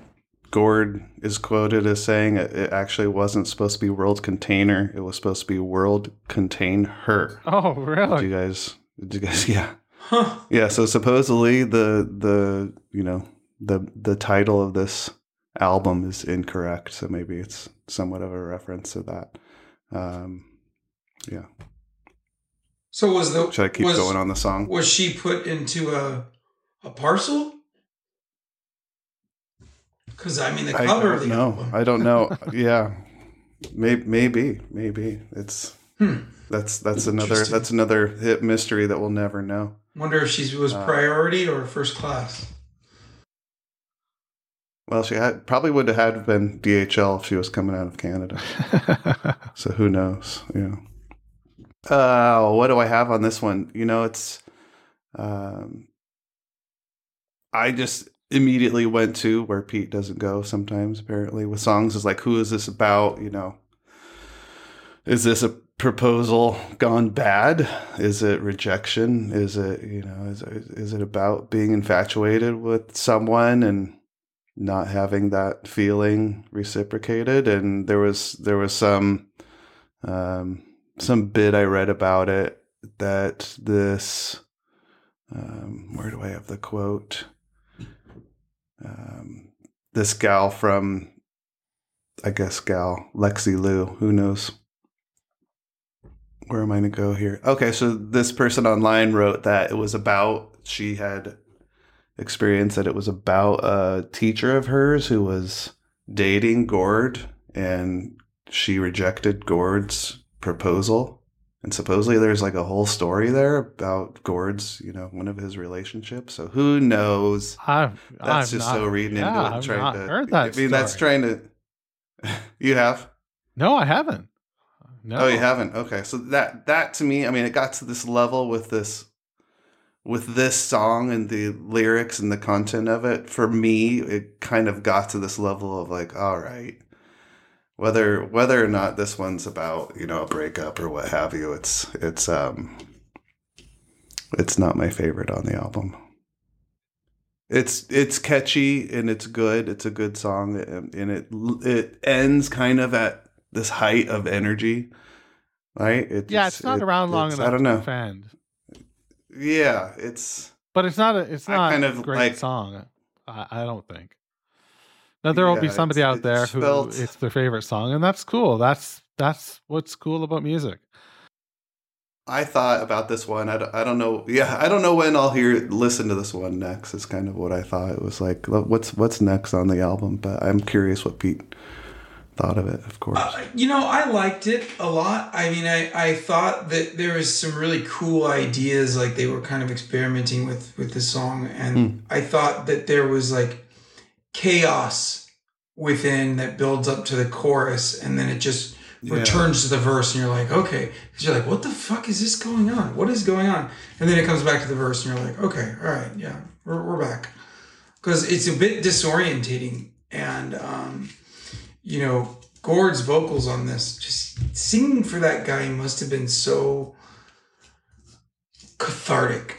Gord is quoted as saying it, it actually wasn't supposed to be world container; it was supposed to be world contain her. Oh, Did really? you guys? Did you guys? Yeah, Huh. yeah. So supposedly the the you know the the title of this album is incorrect. So maybe it's somewhat of a reference to that. Um, yeah. So was the Should I keep was, going on the song? Was she put into a a parcel? Because I mean, the cover of don't the know. album. I don't know. yeah, maybe, maybe, maybe it's Hmm. that's that's another that's another Hip mystery that we'll never know. Wonder if she was Uh, priority or first class. Well, she had probably would have had been DHL if she was coming out of Canada. So who knows? Yeah. Uh, what do I have on this one? You know, it's. Um, I just immediately went to where Pete doesn't go sometimes. Apparently, with songs is like, who is this about? You know, is this a proposal gone bad? Is it rejection? Is it you know is is it about being infatuated with someone and not having that feeling reciprocated? And there was there was some um, some bit I read about it that this um, where do I have the quote? Um, this gal from I guess gal Lexi Lou, who knows? Where am I going to go here? Okay, so this person online wrote that it was about she had experienced that it was about a teacher of hers who was dating Gord and she rejected Gord's proposal. And supposedly there's like a whole story there about Gord's, you know, one of his relationships. So who knows? I've, That's I've just not, so reading yeah, into it. I've trying not to, heard that. I mean, that's trying to. you have? No, I haven't. Oh, no. Oh, you haven't. Okay, so that that to me, I mean, it got to this level with this with this song and the lyrics and the content of it. For me, it kind of got to this level of like, all right, whether whether or not this one's about you know a breakup or what have you, it's it's um it's not my favorite on the album. It's it's catchy and it's good. It's a good song and, and it it ends kind of at this height of energy, right? It Yeah, it's not it- around long it's- enough I don't know. offend. Yeah, it's But it's not a it's not kind a of great like- song. Uh, I, I don't think. Now there will be somebody out there who felt- it's their favorite song, and that's cool. That's that's what's cool about music. I thought about this one. I don't, I don't know. Yeah, I don't know when I'll hear listen to this one next. Is kind of what I thought. It was like, what's what's next on the album? But I'm curious what Pete thought of it. Of course. Uh, you know, I liked it a lot. I mean, I, I thought that there was some really cool ideas, like they were kind of experimenting with with the song, and I thought that there was like chaos within that builds up to the chorus, and then it just Yeah. returns to the verse, and you're like, okay, 'Cause you're like, what the fuck is this going on? What is going on? And then it comes back to the verse, and you're like, okay, all right, yeah, we're, we're back, because it's a bit disorientating, and um, you know, Gord's vocals on this, just singing for that guy must have been so cathartic.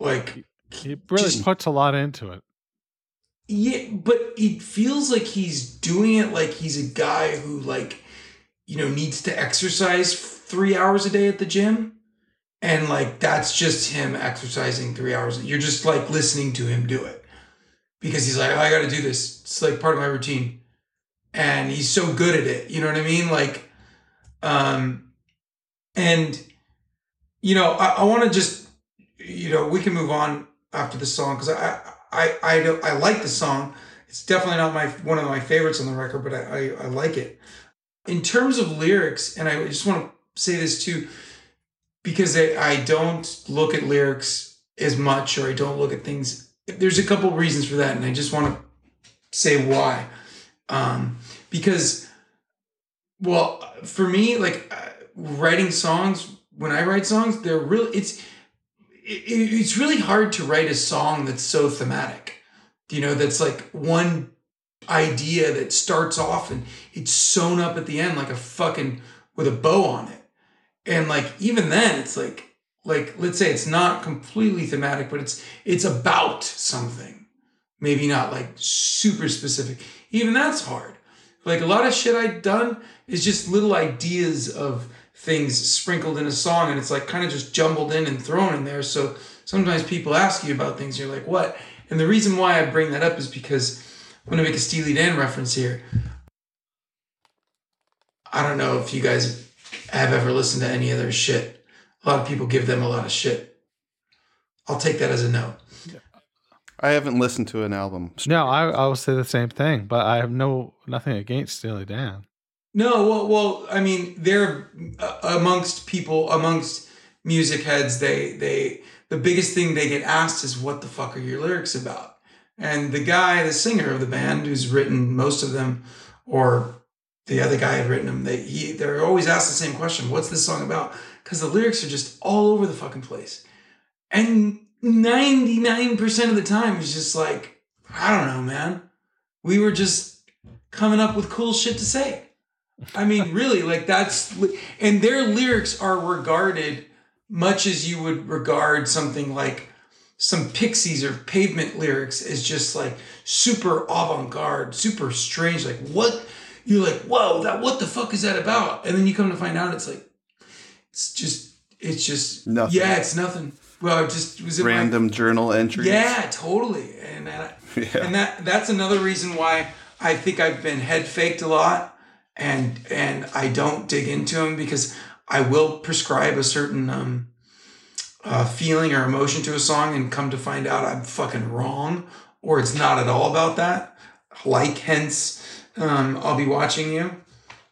Like He really Just- puts a lot into it. Yeah, but it feels like he's doing it like he's a guy who like you know needs to exercise 3 hours a day at the gym and like that's just him exercising 3 hours. You're just like listening to him do it. Because he's like, oh, I got to do this. It's like part of my routine. And he's so good at it. You know what I mean? Like um and you know, I, I want to just you know, we can move on after the song cuz I I I don't I like the song. It's definitely not my one of my favorites on the record, but I I, I like it. In terms of lyrics, and I just want to say this too, because I, I don't look at lyrics as much, or I don't look at things. There's a couple reasons for that, and I just want to say why. Um, because, well, for me, like uh, writing songs, when I write songs, they're really it's it, it's really hard to write a song that's so thematic. You know, that's like one idea that starts off and it's sewn up at the end like a fucking with a bow on it. And like even then it's like like let's say it's not completely thematic, but it's it's about something. Maybe not like super specific. Even that's hard. Like a lot of shit I've done is just little ideas of things sprinkled in a song and it's like kind of just jumbled in and thrown in there. So sometimes people ask you about things, you're like, what? And the reason why I bring that up is because I'm gonna make a Steely Dan reference here. I don't know if you guys have ever listened to any of their shit. A lot of people give them a lot of shit. I'll take that as a no. I haven't listened to an album. No, I, I will say the same thing, but I have no nothing against Steely Dan. No, well, well, I mean, they're uh, amongst people, amongst music heads. They, they, the biggest thing they get asked is, "What the fuck are your lyrics about?" And the guy, the singer of the band, who's written most of them, or the other guy had written them, they, he, they're always asked the same question: "What's this song about?" Because the lyrics are just all over the fucking place, and ninety nine percent of the time, it's just like, I don't know, man. We were just coming up with cool shit to say. I mean, really, like that's and their lyrics are regarded much as you would regard something like some Pixies or Pavement lyrics as just like super avant-garde, super strange. Like what you're like, whoa, that what the fuck is that about? And then you come to find out, it's like it's just it's just Nothing. Yeah, it's nothing. Well, it just was my- Random journal entries. yeah, totally. And I, Yeah. and that that's another reason why I think I've been head faked a lot, and and I don't dig into them because I will prescribe a certain um, uh, feeling or emotion to a song, and come to find out I'm fucking wrong, or it's not at all about that. Like, hence, um, I'll be watching you,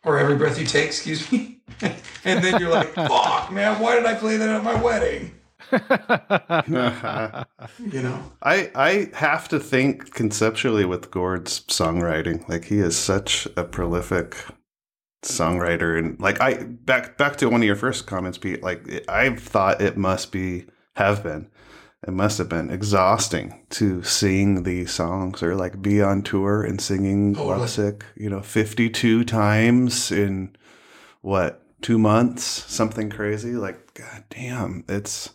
or every breath you take. Excuse me. and then you're like, "Fuck, man! Why did I play that at my wedding?" You know. I I have to think conceptually with Gord's songwriting. Like he is such a prolific songwriter, and like I back back to one of your first comments, Pete. Like I've thought it must be have been. It must have been exhausting to sing these songs or like be on tour and singing Totally. Lovesick, you know, 52 times in what, two months? Something crazy. Like, god damn, it's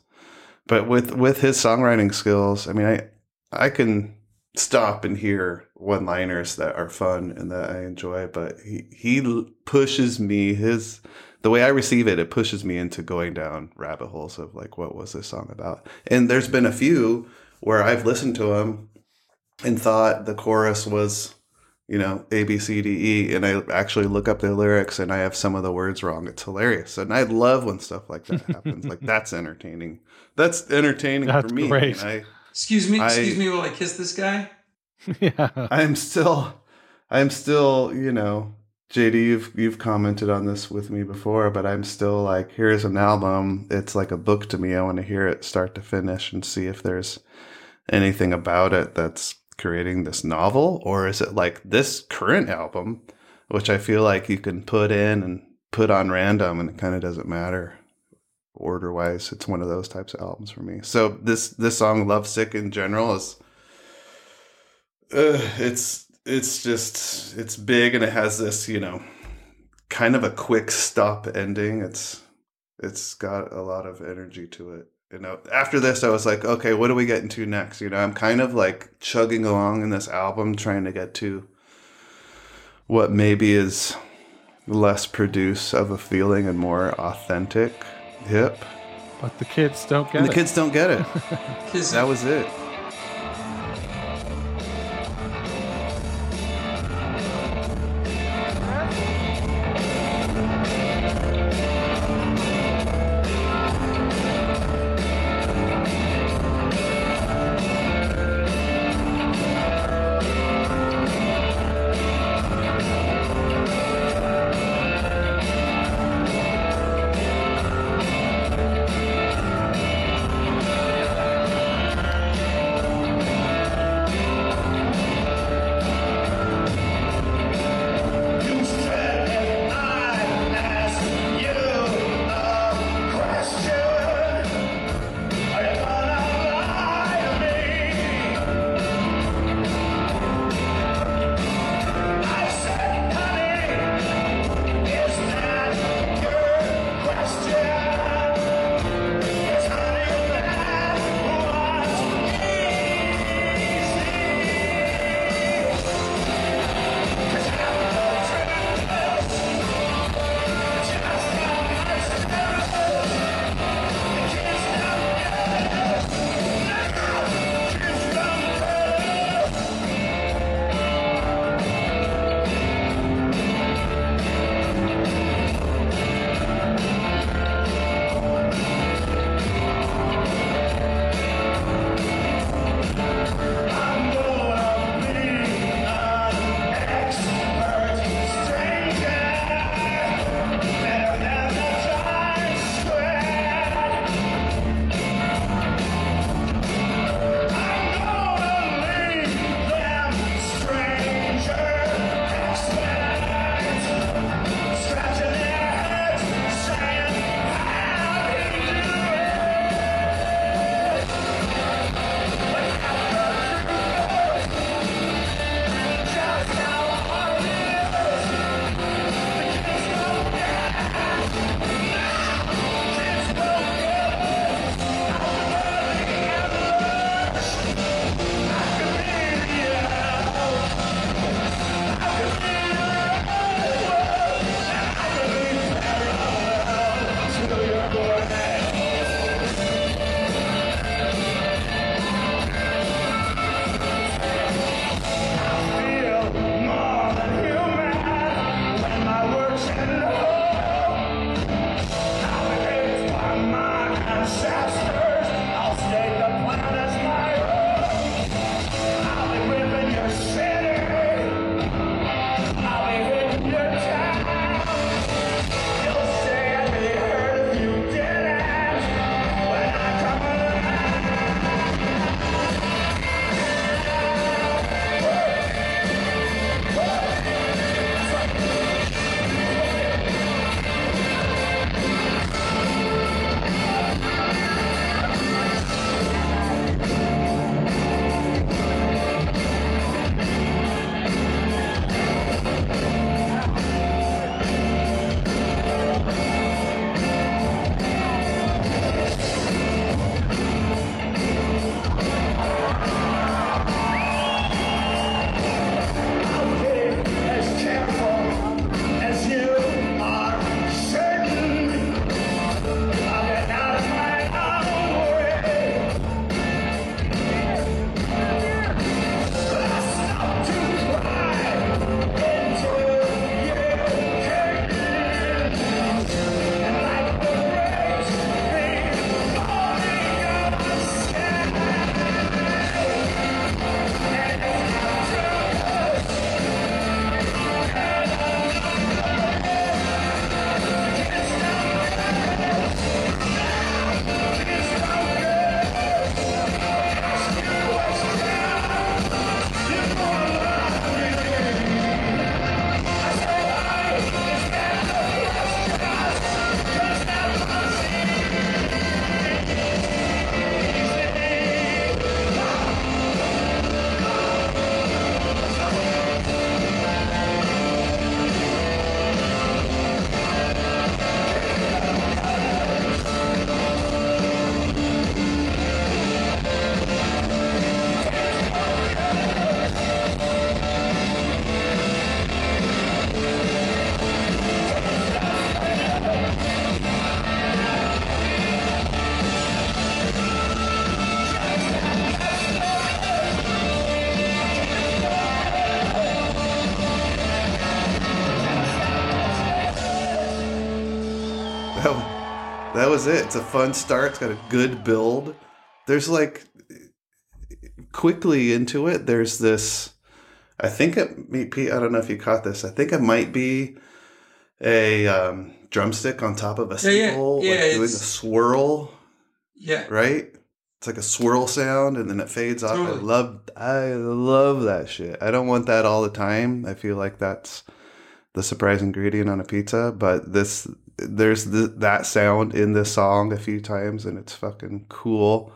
but with with his songwriting skills, I mean, I I can stop and hear one liners that are fun and that I enjoy, but he he pushes me his the way I receive it, it pushes me into going down rabbit holes of like what was this song about. And there's been a few where I've listened to them and thought the chorus was you know A B C D E, and I actually look up the lyrics and I have some of the words wrong. It's hilarious, and I love when stuff like that happens. like that's entertaining. That's entertaining That's for me. great. I, Excuse me, I- excuse me while I kiss this guy. yeah. I'm still, I'm still, you know, JD, you've you've commented on this with me before, but I'm still like, here's an album. It's like a book to me. I want to hear it start to finish and see if there's anything about it that's creating this novel, or is it like this current album, which I feel like you can put in and put on random, and it kind of doesn't matter order wise. It's one of those types of albums for me. So this this song, "Love Sick" in general, is uh, it's it's just it's big and it has this you know kind of a quick stop ending it's It's got a lot of energy to it. You know, after this, I was like, okay, what are we getting to next? You know, I'm kind of like chugging along in this album, trying to get to what maybe is less produce of a feeling and more authentic hip. But the kids don't get And the kids don't get it. that was it. Was it. It's a fun start. It's got a good build. There's like quickly into it. There's this. I think it. Pete, I don't know if you caught this. I think it might be a um, drumstick on top of a Yeah, yeah. Yeah, like doing a swirl. Yeah. right? It's like a swirl sound and then it fades off. I love I love that shit. I don't want that all the time. I feel like that's the surprise ingredient on a pizza, but this there's th that sound in this song a few times and it's fucking cool.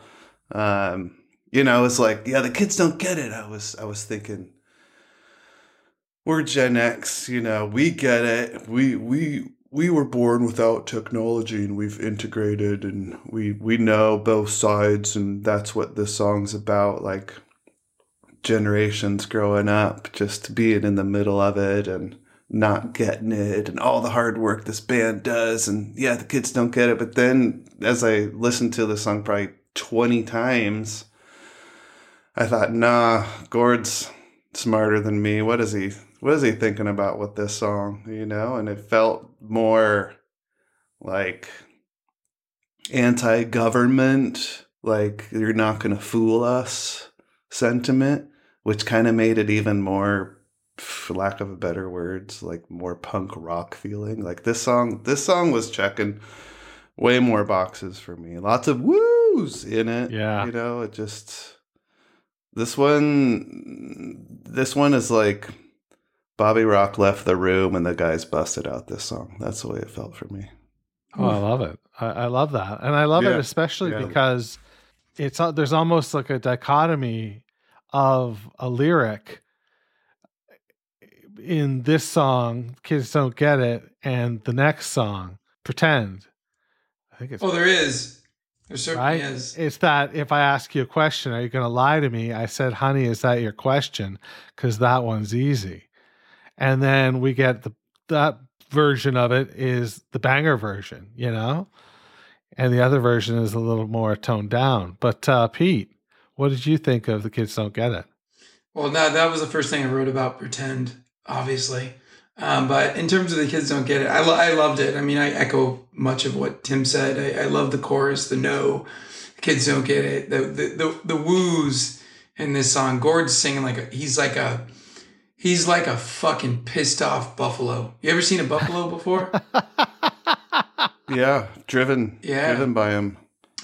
Um you know, it's like, yeah, the kids don't get it. I was I was thinking we're Gen X, you know, we get it. We we we were born without technology and we've integrated and we we know both sides and that's what this song's about like generations growing up just being in the middle of it and not getting it and all the hard work this band does. And yeah the kids don't get it. But then as i listened to the song probably 20 times i thought nah gord's smarter than me. What is he what is he thinking about with this song you know? And it felt more like anti-government like you're not going to fool us sentiment which kind of made it even more for lack of a better words like more punk rock feeling. Like this song this song was checking way more boxes for me. Lots of woos in it Yeah. you know? It just this one this one is like bobby rock left the room and the guys busted out this song. That's the way it felt for me. Oh, I love it. I, I love that, and I love it especially Yeah. because it's al- there's almost like a dichotomy of a lyric in this song, "Kids Don't Get It," and the next song, "Pretend." I think it's Oh, there is. There certainly right. is. It's that if I ask you a question, are you going to lie to me? I said, "Honey, is that your question?" Because that one's easy, and then we get the that version of it is the banger version, you know, and the other version is a little more toned down. But uh, Pete, what did you think of the kids don't get it? Well, no, that was the first thing I wrote about pretend, obviously. Um, but in terms of the kids don't get it, I, lo- I loved it. I mean, I echo much of what Tim said. I, I love the chorus, the no, kids don't get it, the the the, the woos in this song. Gord's singing like a, he's like a he's like a fucking pissed off buffalo. You ever seen a buffalo before? yeah driven Yeah. driven by him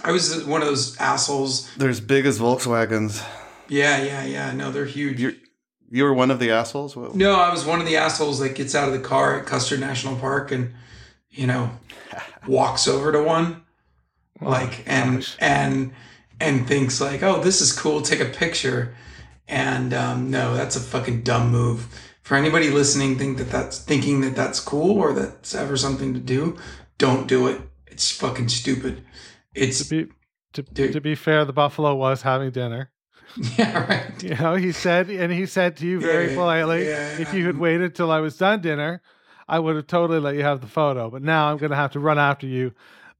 I was one of those assholes. they're as big as volkswagens Yeah, yeah, yeah. No, they're huge. You're, you were one of the assholes What- No, I was one of the assholes that gets out of the car at Custer National Park and, you know, walks over to one, like, and gosh. and and thinks like, oh, this is cool. Take a picture. And um, no, that's a fucking dumb move. For anybody listening, think that that's thinking that that's cool or that's ever something to do. Don't do it. It's fucking stupid. To It's be to, Dude. to be fair, the buffalo was having dinner. yeah, right. You know, he said, and he said to you very Yeah, politely, yeah. if you had waited till I was done dinner, I would have totally let you have the photo. But now I'm going to have to run after you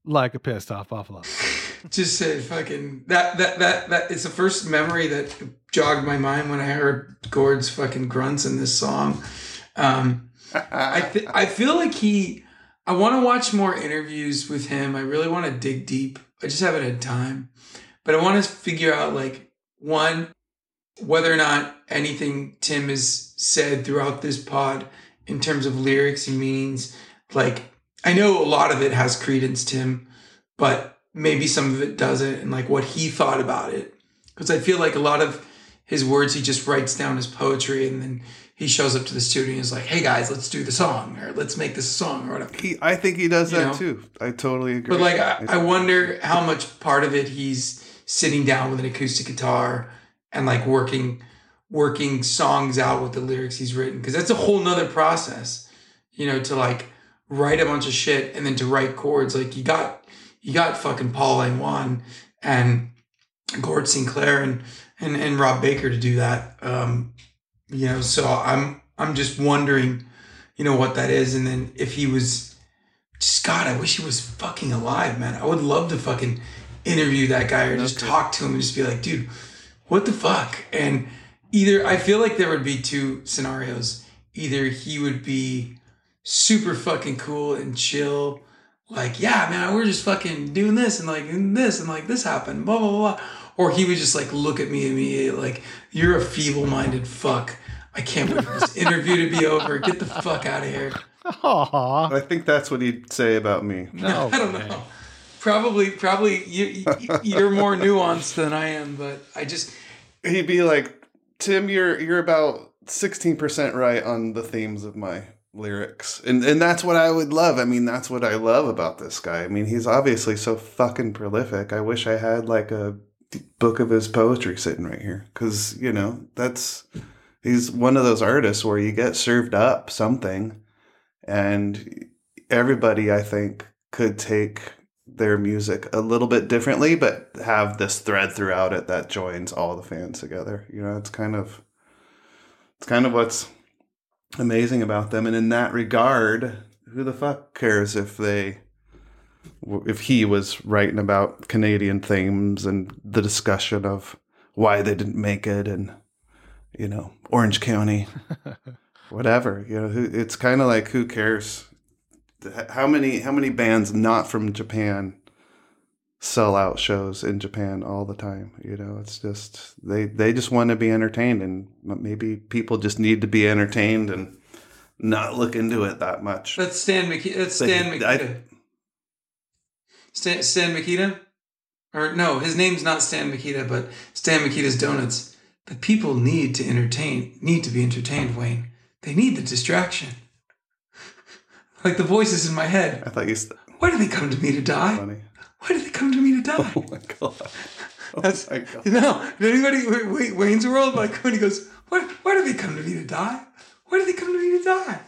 like a pissed off buffalo. just said fucking that that that that it's the first memory that jogged my mind when I heard Gord's fucking grunts in this song. Um, I th- I feel like he. I want to watch more interviews with him. I really want to dig deep. I just haven't had time, but I want to figure out like one whether or not anything Tim has said throughout this pod in terms of lyrics and meanings. Like I know a lot of it has credence, Tim, but maybe some of it doesn't, and like what he thought about it. Because I feel like a lot of his words he just writes down as poetry, and then he shows up to the studio and is like, "Hey guys, let's do the song, or let's make this song, or whatever." He, I think he does You that know? too. I totally agree. But like, I, I wonder how much part of it he's sitting down with an acoustic guitar and like working, working songs out with the lyrics he's written because that's a whole nother process, you know, to like write a bunch of shit and then to write chords. Like you got, you got fucking Paul and Langlois and Gord Sinclair and and and Rob Baker to do that. Um, you know, so I'm I'm just wondering, you know, what that is, and then if he was just God, I wish he was fucking alive, man. I would love to fucking interview that guy or just Okay. talk to him and just be like, dude, what the fuck? And either I feel like there would be two scenarios. Either he would be super fucking cool and chill, like, yeah, man, we're just fucking doing this and like and this and like this happened, blah blah blah. Or he would just like look at me immediately like, you're a feeble-minded fuck. I can't wait for this interview to be over. Get the fuck out of here. Aw. I think that's what he'd say about me. No. I don't way. know. Probably, probably you, you- you're more nuanced than I am, but I just He'd be like, "Tim, you're you're about sixteen percent right on the themes of my lyrics," and and that's what I would love. I mean, that's what I love about this guy. I mean, he's obviously so fucking prolific. I wish I had like a book of his poetry sitting right here because you know that's he's one of those artists where you get served up something, and everybody I think could take their music a little bit differently, but have this thread throughout it that joins all the fans together. You know, it's kind of it's kind of what's amazing about them. And in that regard, who the fuck cares if they if he was writing about Canadian themes and the discussion of why they didn't make it and you know Orange County, whatever. You know, it's kind of like who cares how many how many bands not from Japan sell out shows in Japan all the time. You know, it's just they they just want to be entertained, and maybe people just need to be entertained and not look into it that much. that's Stan Mikita. That's But Stan I- Mikita. Stan, Stan Mikita, or no, his name's not Stan Mikita, but Stan Mikita's Donuts. The people need to entertain, need to be entertained. Wayne, they need the distraction. Like the voices in my head. I thought you said Why do they come to me to die? funny. Why do they come to me to die? Oh my god! Oh That's my god! you know, did anybody Wait- Wayne's World? Like when he goes, "Why? Why do they come to me to die? Why do they come to me to die?"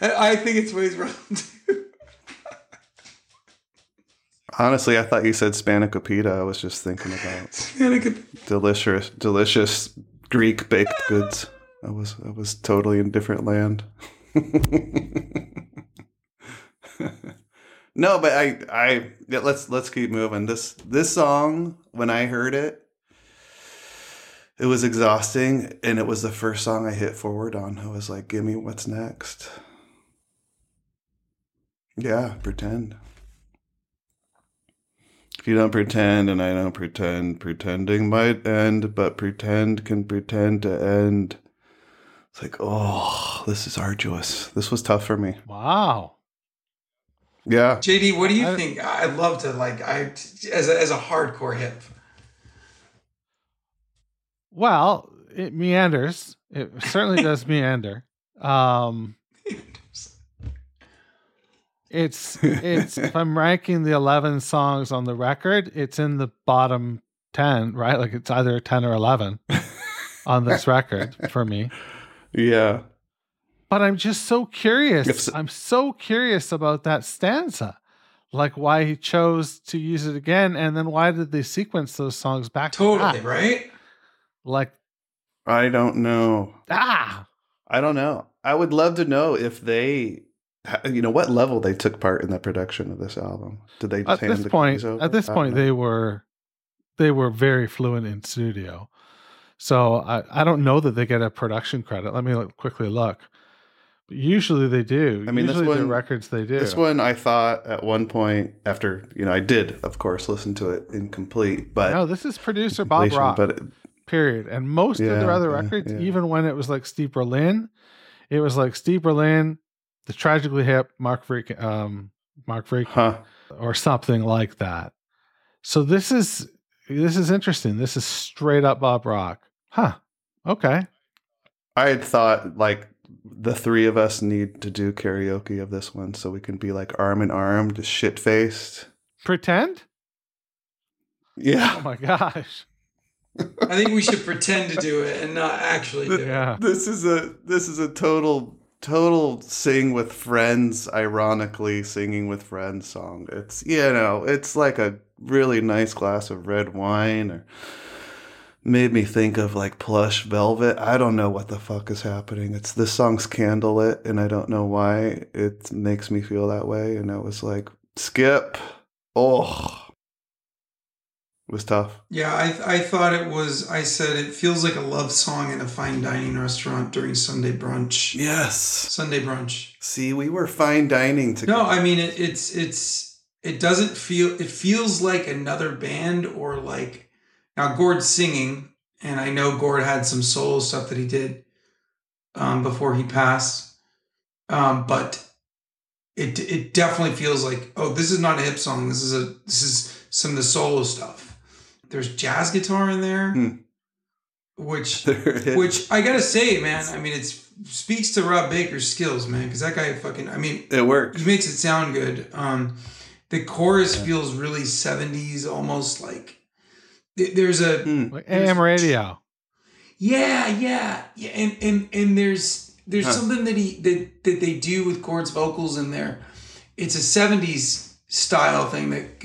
I think it's Wayne's World too. Honestly, I thought you said spanakopita. I was just thinking about Man, delicious, delicious Greek baked goods. I was, I was totally in different land. no, but I, I yeah, let's let's keep moving. This this song, when I heard it, it was exhausting, and it was the first song I hit forward on. I was like, "Give me what's next." Yeah, pretend. If you don't pretend and I don't pretend, pretending might end, but pretend can pretend to end. It's like, oh, this is arduous. This was tough for me. Wow. Yeah. JD, what do you I- think? I'd love to like I as a, as a hardcore hip. Well, it meanders. It certainly does meander. Um, it's it's if I'm ranking the 11 songs on the record, it's in the bottom 10, right? Like it's either 10 or 11 on this record for me. Yeah. But I'm just so curious. If s- I'm so curious about that stanza. Like why he chose to use it again and then why did they sequence those songs back to Totally, back? right? Like I don't know. ah, I don't know. I would love to know if they, you know, what level they took part in the production of this album. Did they at hand this the point keys over? at this point know. they were they were very fluent in studio so i i don't know that they get a production credit let me look, quickly look but usually they do I mean, this usually the one- records they do This one, I thought at one point after, you know, I did, of course, listen to it incomplete, but no this is producer bob rock But period and most of their Yeah, other yeah, records yeah. even when it was like steve berlin it was like steve berlin the tragically hip mark freak um mark freak huh? or something like that. So this is this is interesting. This is straight up Bob Rock. Huh. Okay. I had thought like the three of us need to do karaoke of this one so we can be like arm in arm, just shit faced. Pretend? Yeah. Oh my gosh. I think we should pretend to do it and not actually do it. Yeah. This is a this is a total total sing with friends, ironically singing with friends song. It's you know, it's like a really nice glass of red wine or made me think of like plush velvet. I don't know what the fuck is happening. It's this song's candlelit and I don't know why it makes me feel that way. And it was like skip. Oh it was tough. Yeah, I I thought it was. I said it feels like a love song in a fine dining restaurant during Sunday brunch. Yes. Sunday brunch. See, we were fine dining together. No, I mean it, it's it's it doesn't feel. It feels like another band or like now Gord's singing, and I know Gord had some solo stuff that he did um, before he passed, um, but it it definitely feels like oh this is not a hip song. This is a this is some of the solo stuff. There's jazz guitar in there, Hmm. which which I gotta say, man. I mean, it speaks to Rob Baker's skills, man. Because that guy fucking. I mean, it works. he makes it sound good. Um, the chorus feels really seventies, almost like there's a Hmm. Like AM radio. yeah, yeah, yeah, and and and there's there's Huh. something that he that that they do with Gord's vocals in there. It's a '70s style thing that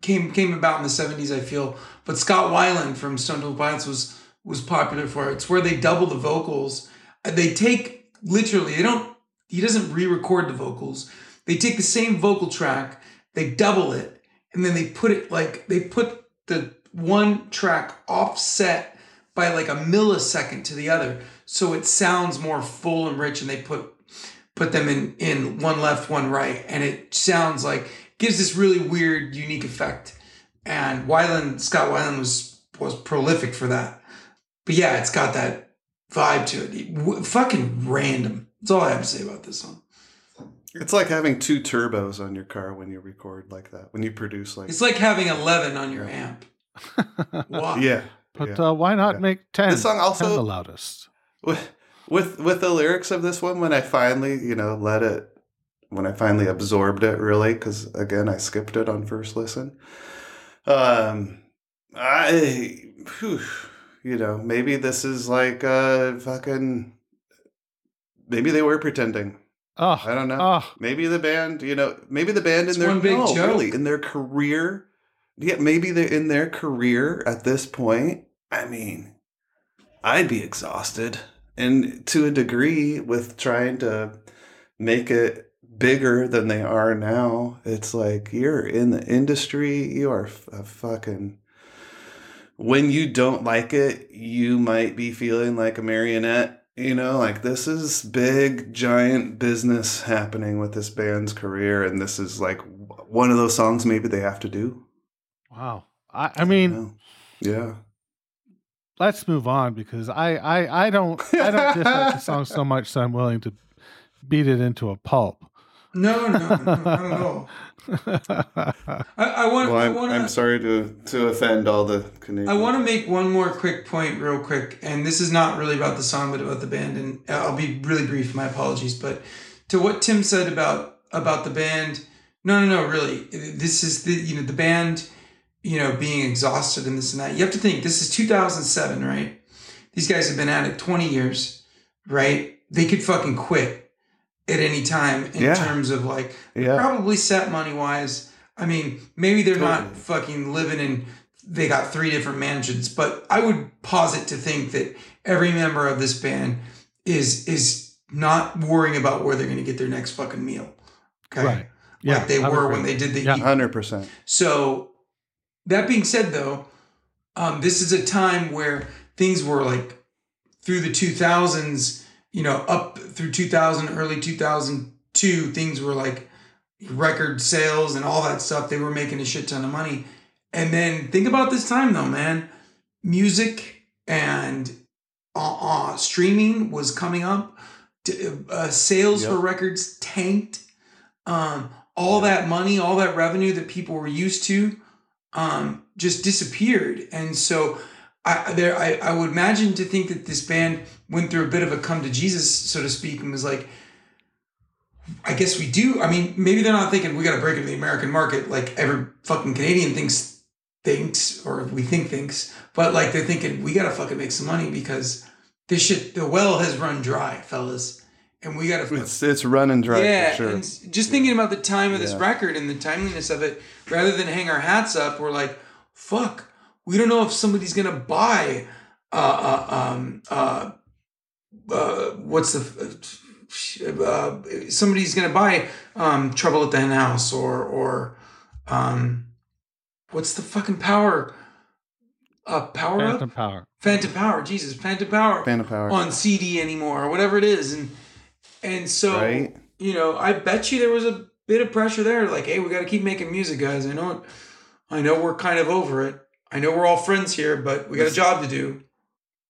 came came about in the '70s, I feel. But Scott Weiland from Stone Temple Pilots was was popular for it. It's where they double the vocals. Uh, They take literally. They don't. He doesn't re-record the vocals. They take the same vocal track, they double it, and then they put it like they put the one track offset by like a millisecond to the other so it sounds more full and rich and they put put them in in one left one right and it sounds like gives this really weird unique effect. And Weiland Scott Weiland was was prolific for that. But yeah it's got that vibe to it. W- fucking random. That's all I have to say about this song. It's like having two turbos on your car when you record like that. When you produce like it's like having 11 on your amp wow yeah. But yeah. uh, why not Yeah. make 10, This song also- 10 the loudest? with with with the lyrics of this one when I finally you know let it when I finally absorbed it really because again I skipped it on first listen. Um, I whew, you know maybe this is like a fucking maybe they were pretending. Oh, I don't know. oh, Maybe the band, you know, maybe the band It's in their one big no, joke. really in their career. Yeah, maybe they're in their career at this point. I mean, I'd be exhausted, and to a degree, with trying to make it bigger than they are now. It's like you're in the industry. You are a fucking. When you don't like it, you might be feeling like a marionette you know, like this is big, giant business happening with this band's career, and this is like one of those songs maybe they have to do. Wow. I, I mean, You know? yeah, let's move on because I, I, I don't, I don't dislike the song so much that I'm willing to beat it into a pulp. No, no, no, not at all. I, I want. well, I I'm, want I'm sorry to to offend all the Canadians. I want to make one more quick point, real quick, and this is not really about the song, but about the band. And I'll be really brief. My apologies, but to what Tim said about about the band, no, no, no, really, this is the you know the band, you know, being exhausted and this and that. You have to think this is 2007, right? These guys have been at it 20 years, right? They could fucking quit at any time in Yeah. terms of like Yeah, probably set money wise. I mean, maybe they're not fucking living in. They got three different mansions, but I would posit to think that every member of this band is is not worrying about where they're going to get their next fucking meal. Okay, Right. Yeah. like they I would were agree. when they did the. Yeah. Hundred percent. so, that being said, though, um, this is a time where things were like through the 2000s, you know, up through 2000, early 2002, things were like record sales and all that stuff. They were making a shit ton of money. And then think about this time, though, man. Music and uh, uh, streaming was coming up. Uh, sales Yep. for records tanked. Um, all that money, all that revenue that people were used to, um, just disappeared. And so, I there I, I would imagine to think that this band went through a bit of a come to Jesus, so to speak, and was like, I guess we do. I mean, maybe they're not thinking we got to break into the American market like every fucking Canadian thinks thinks or we think thinks, but like they're thinking we got to fucking make some money because this shit the well has run dry, fellas, and we got to It's it's running dry yeah, for sure. and s- just thinking about the time of this Yeah. record and the timeliness of it, rather than hang our hats up, we're like, fuck, we don't know if somebody's gonna buy, uh, uh um, uh, uh, what's the, uh, somebody's gonna buy, um, Trouble at the Hen House or or, um, what's the fucking power uh, Power Phantom Up, Power. Phantom Power. Jesus, Phantom Power Phantom Power. on CD anymore or whatever it is, and and so Right. you know, I bet you there was a bit of pressure there. Like, hey, we got to keep making music, guys. I know, it, I know, we're kind of over it. I know we're all friends here, but we got a job to do.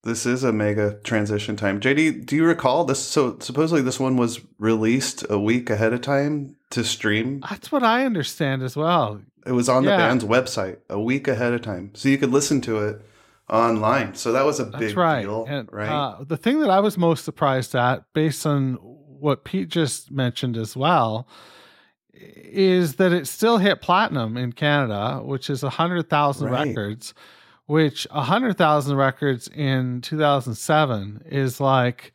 This is a mega transition time. JD, do you recall this? So supposedly this one was released a week ahead of time to stream. That's what I understand as well. It was on the band's website a week ahead of time, so you could listen to it online. So that was a That's big right. deal, And, right? Uh, the thing that I was most surprised at, based on what Pete just mentioned as well, is that it still hit platinum in Canada, which is a hundred thousand Right. records. Which a hundred thousand records in two thousand seven is like,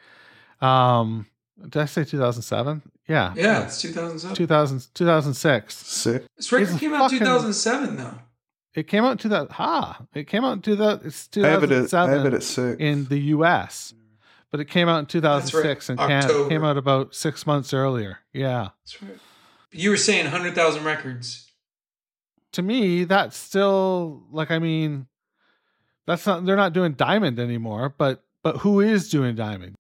um, did I say two thousand seven? Yeah, Yeah, it's 2007. 2000, 2006. Sick. This record it's came out fucking- 2007, though. It came out in 2000. Ha! It came out in 2000. It's I have it. At, I 2007 have it at six. in the U.S., but it came out in 2006 right. and Canada. October. came out about six months earlier. Yeah. That's right. You were saying 100,000 records. To me, that's still like I mean, that's not. They're not doing Diamond anymore. But but who is doing Diamond?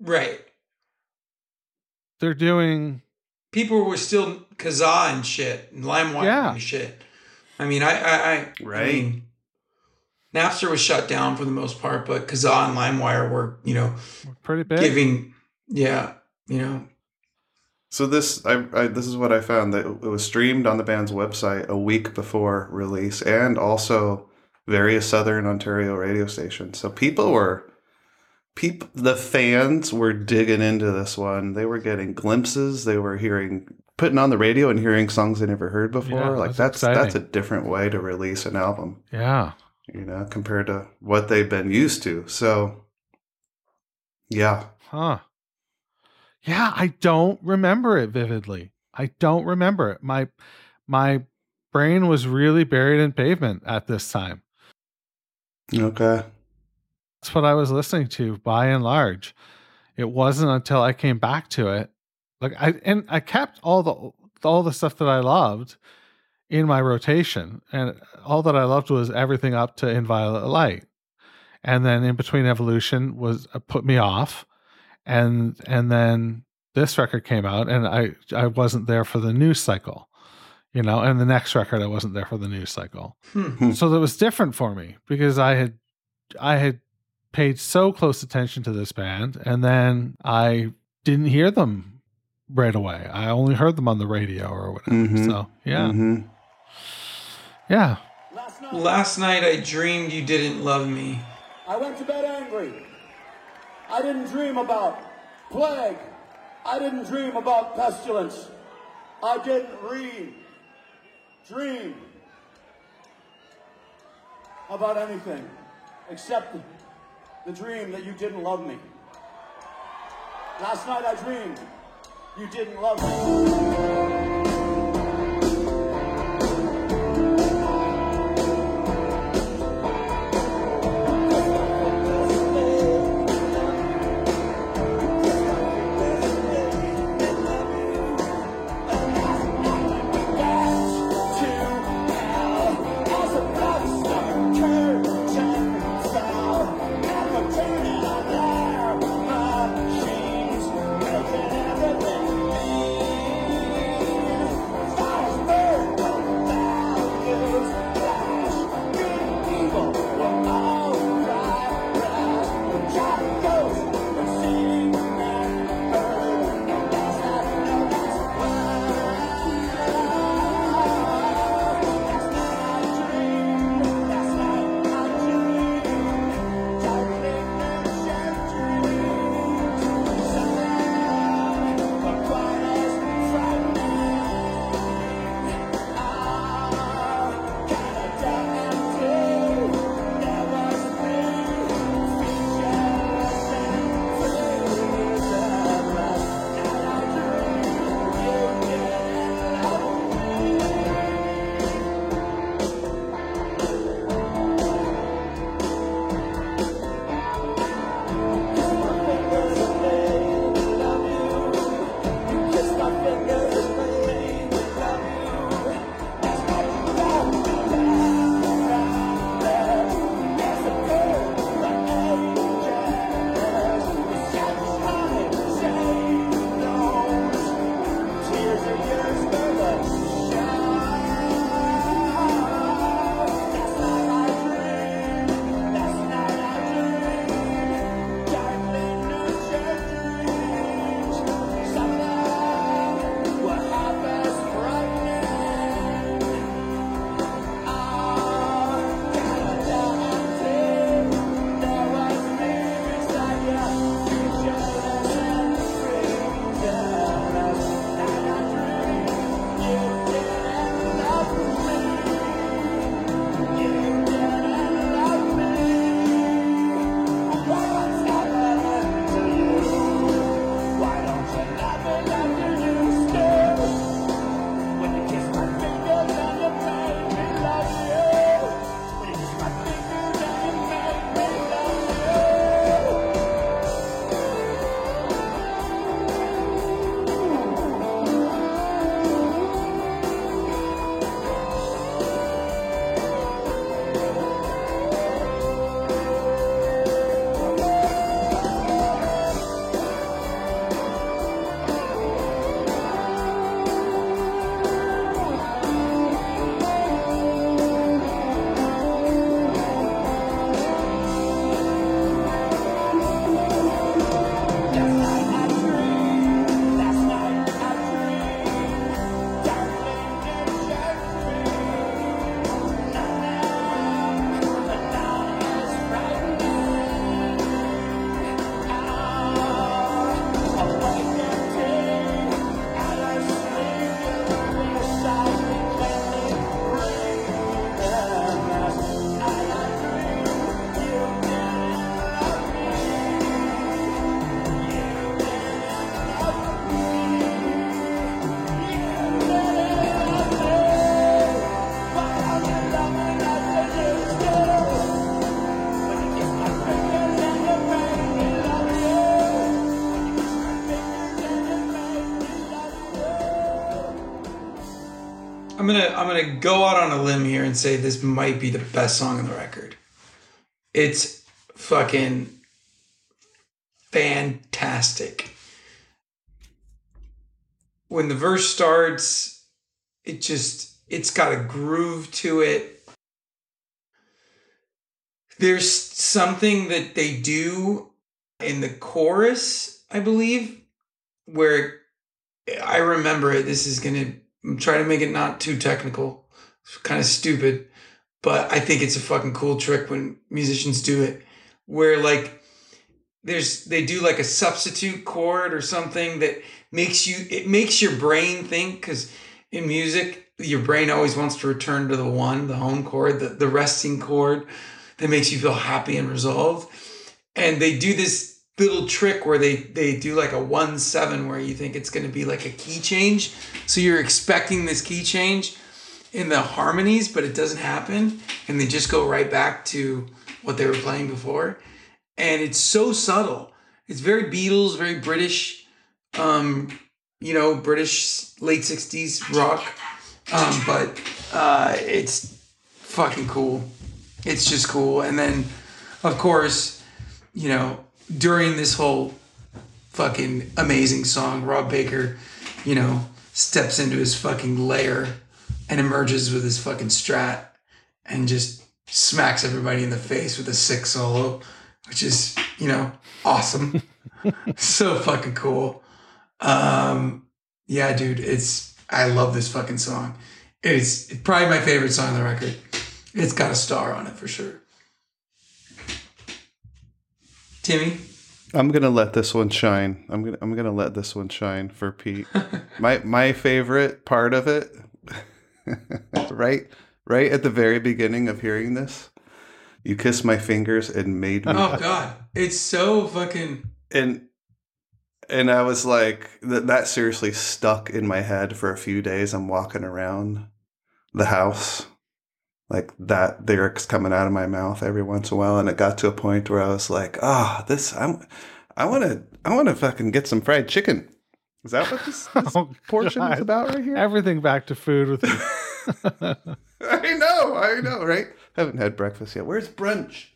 Right. They're doing. People were still Kazaa and shit and LimeWire Yeah. and shit. I mean, I, I, I, Right. I mean, Napster was shut down for the most part, but Kazaa and LimeWire were, you know, Pretty big. giving, yeah, you know, So this, I, I, this is what I found that it was streamed on the band's website a week before release, and also various Southern Ontario radio stations. So people were, people, the fans were digging into this one. They were getting glimpses. They were hearing, putting on the radio and hearing songs they never heard before. Yeah, like that's that's that's a different way to release an album, yeah. You know, compared to what they've been used to. So, yeah, Huh. Yeah, I don't remember it vividly. I don't remember it. My my brain was really buried in pavement at this time. okay, That's what I was listening to by and large. It wasn't until I came back to it. Like I and I kept all the all the stuff that I loved in my rotation. And all that I loved was everything up to In Violet Light. And then in between evolution was uh, put me off. And and then this record came out and I I wasn't there for the news cycle. You know, and the next record I wasn't there for the news cycle hmm. so that was different for me because I had I had paid so close attention to this band and then I didn't hear them right away. I only heard them on the radio or whatever. Mhm. So yeah. hmm Yeah. Last night, Last night I dreamed you didn't love me. I went to bed angry. I didn't dream about plague. I didn't dream about pestilence. I didn't read, dream about anything except the, the dream that you didn't love me. Last night I dreamed you didn't love me. I'm gonna I'm gonna go out on a limb here and say this might be the best song on the record. It's fucking fantastic. When the verse starts, it just it's got a groove to it. There's something that they do in the chorus, I believe, where I remember it. This is gonna I'm trying to make it not too technical. It's kind of stupid, but I think it's a fucking cool trick when musicians do it. Where like there's they do like a substitute chord or something that makes you it makes your brain think because in music your brain always wants to return to the one the home chord the, the resting chord that makes you feel happy and resolved and they do this little trick where they they do like a one seven where you think it's going to be like a key change. So you're expecting this key change in the harmonies but it doesn't happen. And they just go right back to what they were playing before. And it's so subtle. It's very beatles very british um you know british late 60s rock. um but uh it's fucking cool. It's just cool. And then of course you know during this whole fucking amazing song rob baker you know steps into his fucking lair and emerges with his fucking strat and just smacks everybody in the face with a sick solo which is you know awesome. So fucking cool. Um yeah dude it's i love this fucking song. It's probably my favorite song on the record. It's got a star on it for sure timmy I'm gonna let this one shine. I'm gonna I'm gonna let this one shine for Pete. my my favorite part of it, right right at the very beginning of hearing this, you kissed my fingers and made me oh god it's so fucking and and I was like that that seriously stuck in my head for a few days. I'm walking around the house like that lyrics coming out of my mouth every once in a while and it got to a point where I was like, "Ah, this I'm I want to I want to fucking get some fried chicken." Is that what this, this Oh, portion is about right here? Everything back to food with you. I know, I know, right? Haven't had breakfast yet. Where's brunch?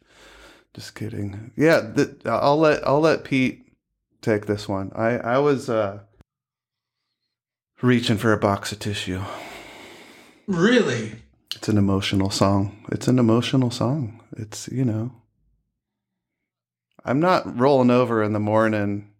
Just kidding. Yeah, th- I'll let I'll let Pete take this one. I I was uh reaching for a box of tissue. really It's an emotional song. It's an emotional song. It's you know. I'm not rolling over in the morning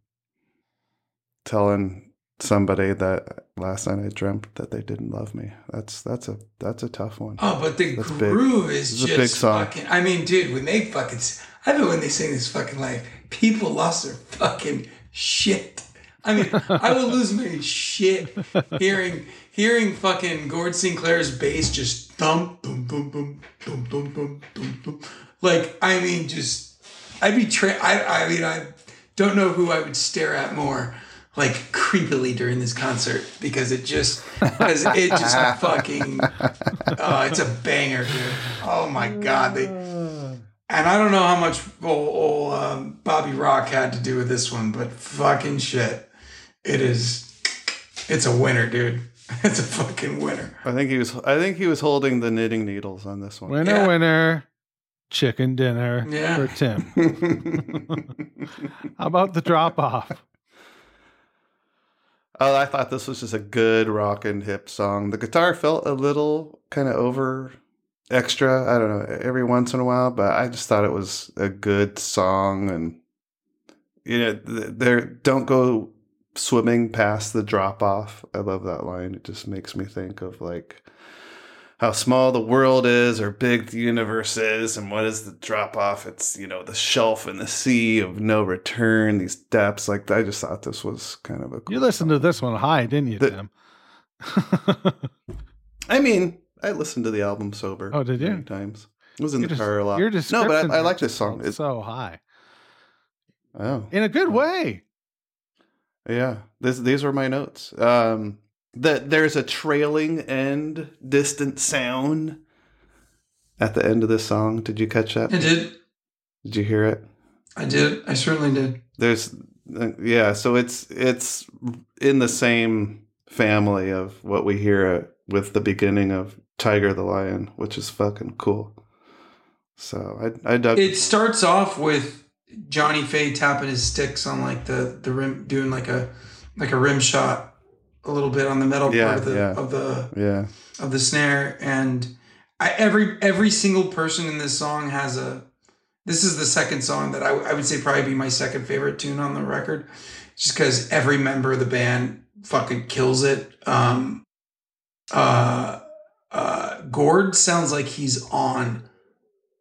telling somebody that last night I dreamt that they didn't love me. That's that's a that's a tough one. Oh, but the That's big. groove is This is a just big song. fucking. I mean, dude, when they fucking, I know when they sing this fucking like, people lost their fucking shit. I mean, I would lose my shit hearing hearing fucking Gord Sinclair's bass just thump, boom, boom, boom, boom, boom, boom, boom, boom. Like, I mean, just I'd be tra- I I mean, I don't know who I would stare at more. Like creepily during this concert because it just because it just fucking Oh, it's a banger, dude. Oh my god, they and I don't know how much old, old um, Bobby Rock had to do with this one, but fucking shit, it is. It's a winner, dude. It's a fucking winner. I think he was I think he was holding the knitting needles on this one. Winner, Yeah. winner, chicken dinner Yeah. for Tim. How about the drop off? Oh, I thought this was just a good rock and hip song. The guitar felt a little kind of over extra, I don't know, every once in a while, but I just thought it was a good song and you know, th- there don't go swimming past the drop off. I love that line. It just makes me think of like how small the world is or big the universe is and what is the drop off it's you know the shelf in the sea of no return these depths like i just thought this was kind of a cool You listened to this one high, didn't you, The- Tim? I mean, I listened to the album sober. Oh, did you? Times. I was in Your the des- car a lot. No, but I, I like this song. It's, so high oh, in a good way. Yeah. This, these were my notes. Um, that there's a trailing end, distant sound at the end of this song. Did you catch that? I did. Did you hear it? I did. I certainly did. There's, uh, yeah. So it's it's in the same family of what we hear with the beginning of Tiger the Lion, which is fucking cool. So I I dug It starts off with Johnny Fay tapping his sticks on like the the rim, doing like a like a rim shot, a little bit on the metal Yeah, part of the yeah. of the yeah. of the snare and I, every every single person in this song has a this is the second song that I, I would say probably be my second favorite tune on the record just because every member of the band fucking kills it um uh uh gord sounds like he's on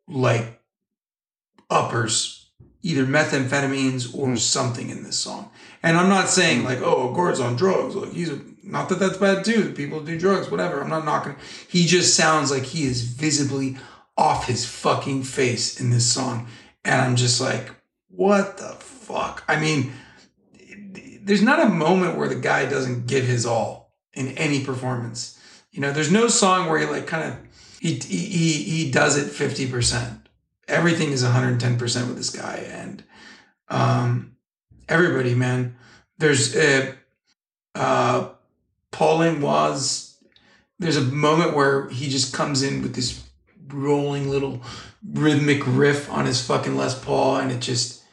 like uppers either methamphetamines or Hmm. something in this song. And i'm not saying like oh gord's on drugs. Like he's a, not that that's bad too. People do drugs whatever. I'm not knocking. He just sounds like he is visibly off his fucking face in this song. And i'm just like what the fuck? I mean there's not a moment where the guy doesn't give his all in any performance. You know there's no song where he like kind of he he he, he does it 50% everything is 110% with this guy and um everybody man there's uh uh Paul Langlois there's a moment where he just comes in with this rolling little rhythmic riff on his fucking Les Paul and it just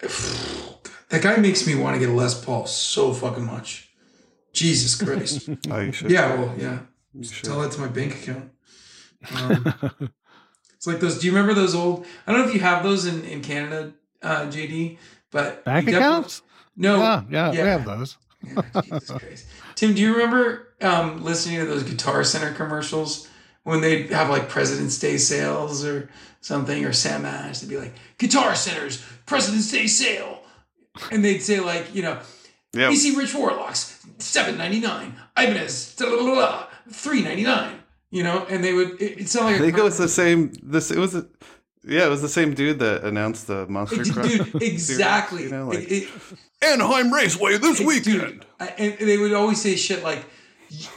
that guy makes me want to get a Les Paul so fucking much. Jesus Christ. Oh, you should. yeah, well, yeah. Tell that to my bank account. Um, like those. Do you remember those old? I don't know if you have those in in Canada, uh, JD. But Bank accounts? No. yeah, yeah, yeah. we have those. Yeah, Jesus Christ. Tim, do you remember um, listening to those Guitar Center commercials when they'd have like President's Day sales or something, or Sam Ash? They'd be like, Guitar Center's President's Day sale. And they'd say, like, you know, Yeah. BC Rich Warlocks, seven ninety nine. Ibanez, three ninety nine. You know, and they would. It, it sounded I like a think it was the same. This it was. A, yeah, it was the same dude that announced the Monster Dude, Crush. series, exactly. you know, like it- Anaheim Raceway this It's- weekend. dude, I- and they would always say shit like,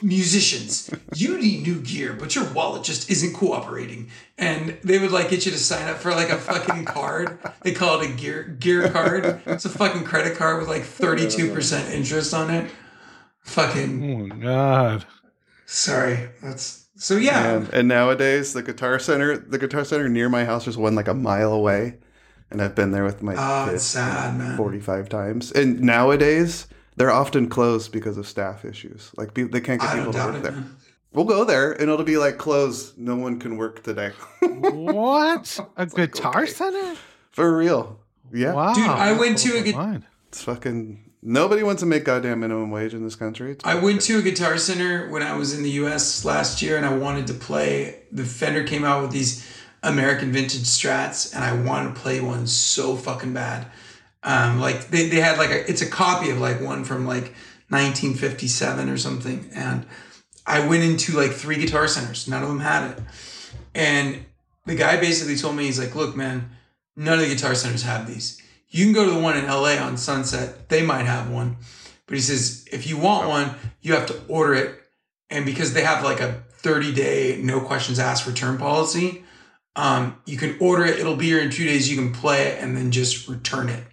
musicians, you need new gear, but your wallet just isn't cooperating. And they would like get you to sign up for like a fucking card. They call it a gear gear card. It's a fucking credit card with like 32% interest on it. Fucking Oh my god. sorry. That's so yeah. And, and nowadays, the Guitar Center, the Guitar Center near my house, is one like a mile away, and I've been there with my Oh, kids it's sad, man. forty-five times. And nowadays, they're often closed because of staff issues. Like pe- they can't get I people to work it. there. man. We'll go there, and it'll be like closed. No one can work today. What? A guitar okay. center? For real. Yeah. Wow. Dude, I went to a Never gu- It's fucking. Nobody wants to make goddamn minimum wage in this country. I went to a guitar center when I was in the US last year and I wanted to play. The Fender came out with these American vintage strats and I wanted to play one so fucking bad. Um, like they, they had like a, it's a copy of like one from like 1957 or something. And I went into like three guitar centers. None of them had it. And the guy basically told me, he's like, look, man, none of the guitar centers have these. You can go to the one in LA on Sunset. They might have one. But he says, if you want one, you have to order it. And because they have like a 30 day, no questions asked return policy, um, you can order it. It'll be here in two days. You can play it and then just return it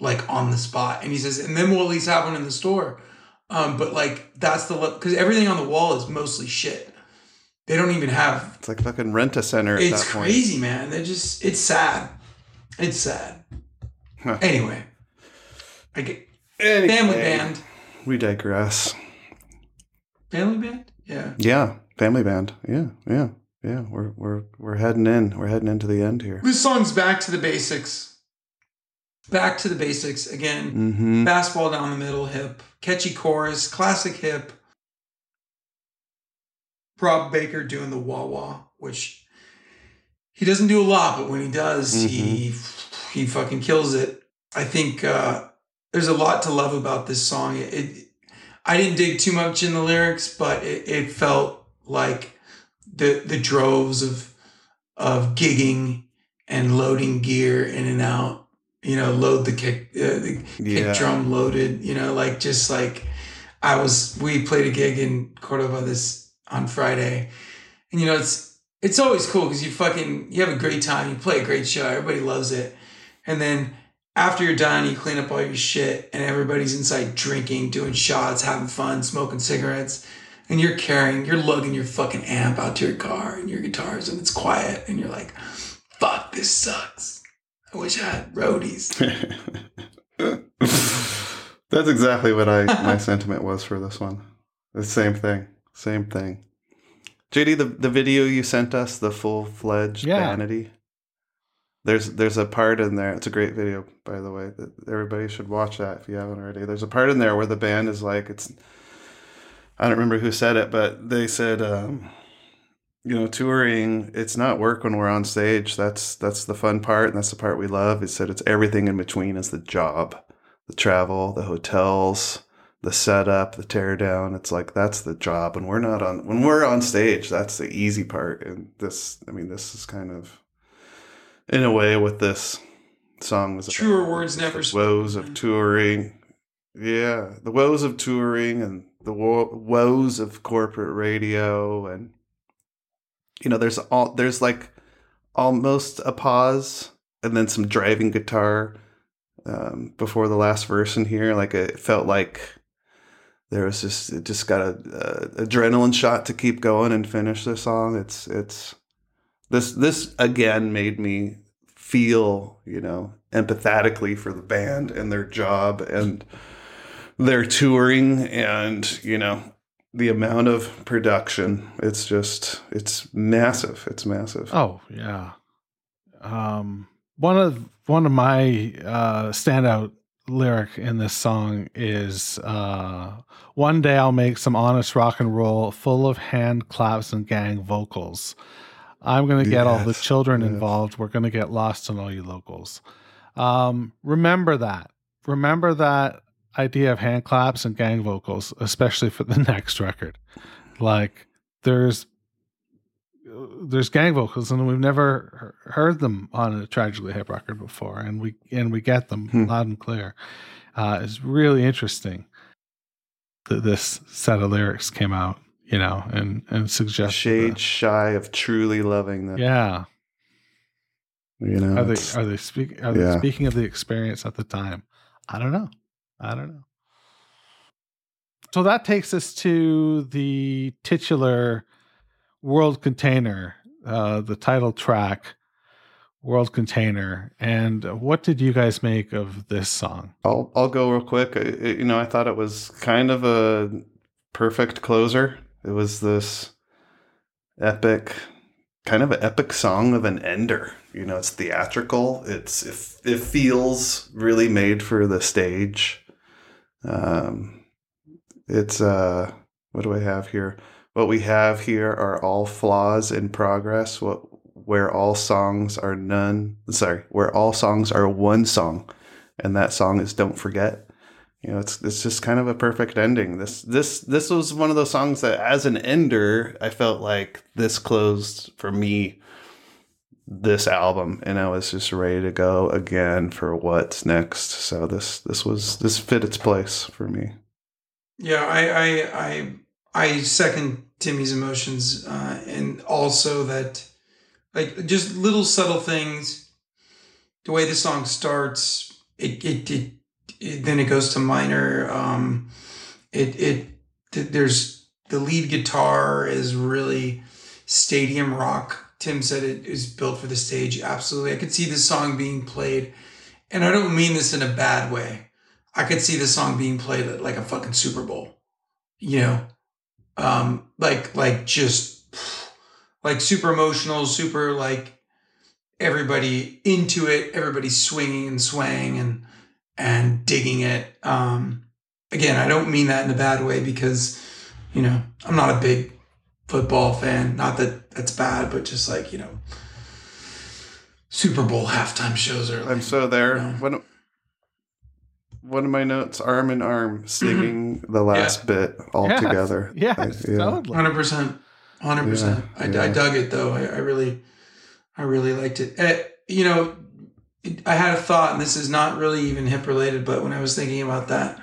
like on the spot. And he says, and then we'll at least have one in the store. Um, but like that's the because everything on the wall is mostly shit. They don't even have. It's like fucking rent a center at It's that point. crazy, man. They're just. It's sad. It's sad. Huh. Anyway, I get Anyway, family band. We digress. Family band. Yeah. Yeah, family band. Yeah, yeah, yeah. We're we're we're heading in. We're heading into the end here. This song's back to the basics. Back to the basics again. Mm-hmm. Basketball down the middle, hip, catchy chorus, classic hip. Rob Baker doing the wah wah, which he doesn't do a lot, but when he does, he he fucking kills it. I think uh, there's a lot to love about this song. It, it I didn't dig too much in the lyrics, but it, it felt like the the droves of of gigging and loading gear in and out. You know, load the kick, uh, the Yeah. kick drum loaded. You know, like just like I was. We played a gig in Cordova this on Friday, and you know it's it's always cool because you fucking you have a great time. You play a great show. Everybody loves it, and then after you're done, you clean up all your shit, and everybody's inside drinking, doing shots, having fun, smoking cigarettes, and you're carrying, you're lugging your fucking amp out to your car and your guitars, and it's quiet, and you're like, "Fuck, this sucks." I wish I had roadies. That's exactly what I my sentiment was for this one. The same thing. Same thing. JD, the, the video you sent us, the full fledged Yeah. vanity. There's there's a part in there. It's a great video, by the way. That everybody should watch that if you haven't already. There's a part in there where the band is like, it's. I don't remember who said it, but they said, um, you know, touring. It's not work when we're on stage. That's that's the fun part, and that's the part we love. He said it's everything in between is the job, the travel, the hotels, the setup, the teardown. It's like that's the job. and we're not on when we're on stage, that's the easy part. And this I mean, this is kind of in a way with this song was Truer words never woes of touring. Yeah, the woes of touring and the wo- woes of corporate radio and you know there's all there's like almost a pause and then some driving guitar um, before the last verse in here. Like it felt like there was just it just got a, a adrenaline shot to keep going and finish the song. It's it's this this again made me feel you know empathetically for the band and their job and their touring and you know the amount of production it's just it's massive it's massive Oh yeah. Um, one of one of my uh, standout lyric in this song is uh, "One day I'll make some honest rock and roll, full of hand claps and gang vocals. I'm gonna get all the children involved. We're gonna get lost in all you locals. Um, remember that. Remember that idea of hand claps and gang vocals, especially for the next record. Like there's there's gang vocals and we've never heard them on a tragically hip record before and we and we get them Hmm. loud and clear uh it's really interesting that this set of lyrics came out you know and and suggest shade shy of truly loving them. Yeah. You know are they are they speaking are they yeah. speaking of the experience at the time? I don't know. I don't know. So that takes us to the titular world container uh the title track world container. And what did you guys make of this song? I'll I'll go real quick. I- you know, I thought it was kind of a perfect closer. It was this epic, kind of an epic song of an ender. You know, it's theatrical. It's it, it feels really made for the stage. Um, it's uh, what do I have here? What we have here are all flaws in progress. What where all songs are none. Sorry, where all songs are one song and that song is "Don't Forget." You know, it's it's just kind of a perfect ending. This this this was one of those songs that, as an ender, I felt like this closed for me this album, and I was just ready to go again for what's next. So this this was this fit its place for me. Yeah, I I I, I second Timmy's emotions, uh, and also that like just little subtle things. The way the song starts, it it, it, it then it goes to minor. Um, it it th- there's the lead guitar is really stadium rock. Tim said it is built for the stage. Absolutely, I could see this song being played, and I don't mean this in a bad way. I could see the song being played at like a fucking Super Bowl, you know, um, like like just like super emotional, super like everybody into it, everybody swinging and swaying and and digging it. Um, again, I don't mean that in a bad way because you know I'm not a big football fan. Not that that's bad, but just like you know, Super Bowl halftime shows are. I'm so there. No. One of- one of my notes: arm in arm, singing the last bit all Yes, together. yes I- yeah. totally Hundred percent, hundred percent. I I dug it though. I, I really, I really liked it. Eh, you know, it, I had a thought, and this is not really even hip related, but when I was thinking about that,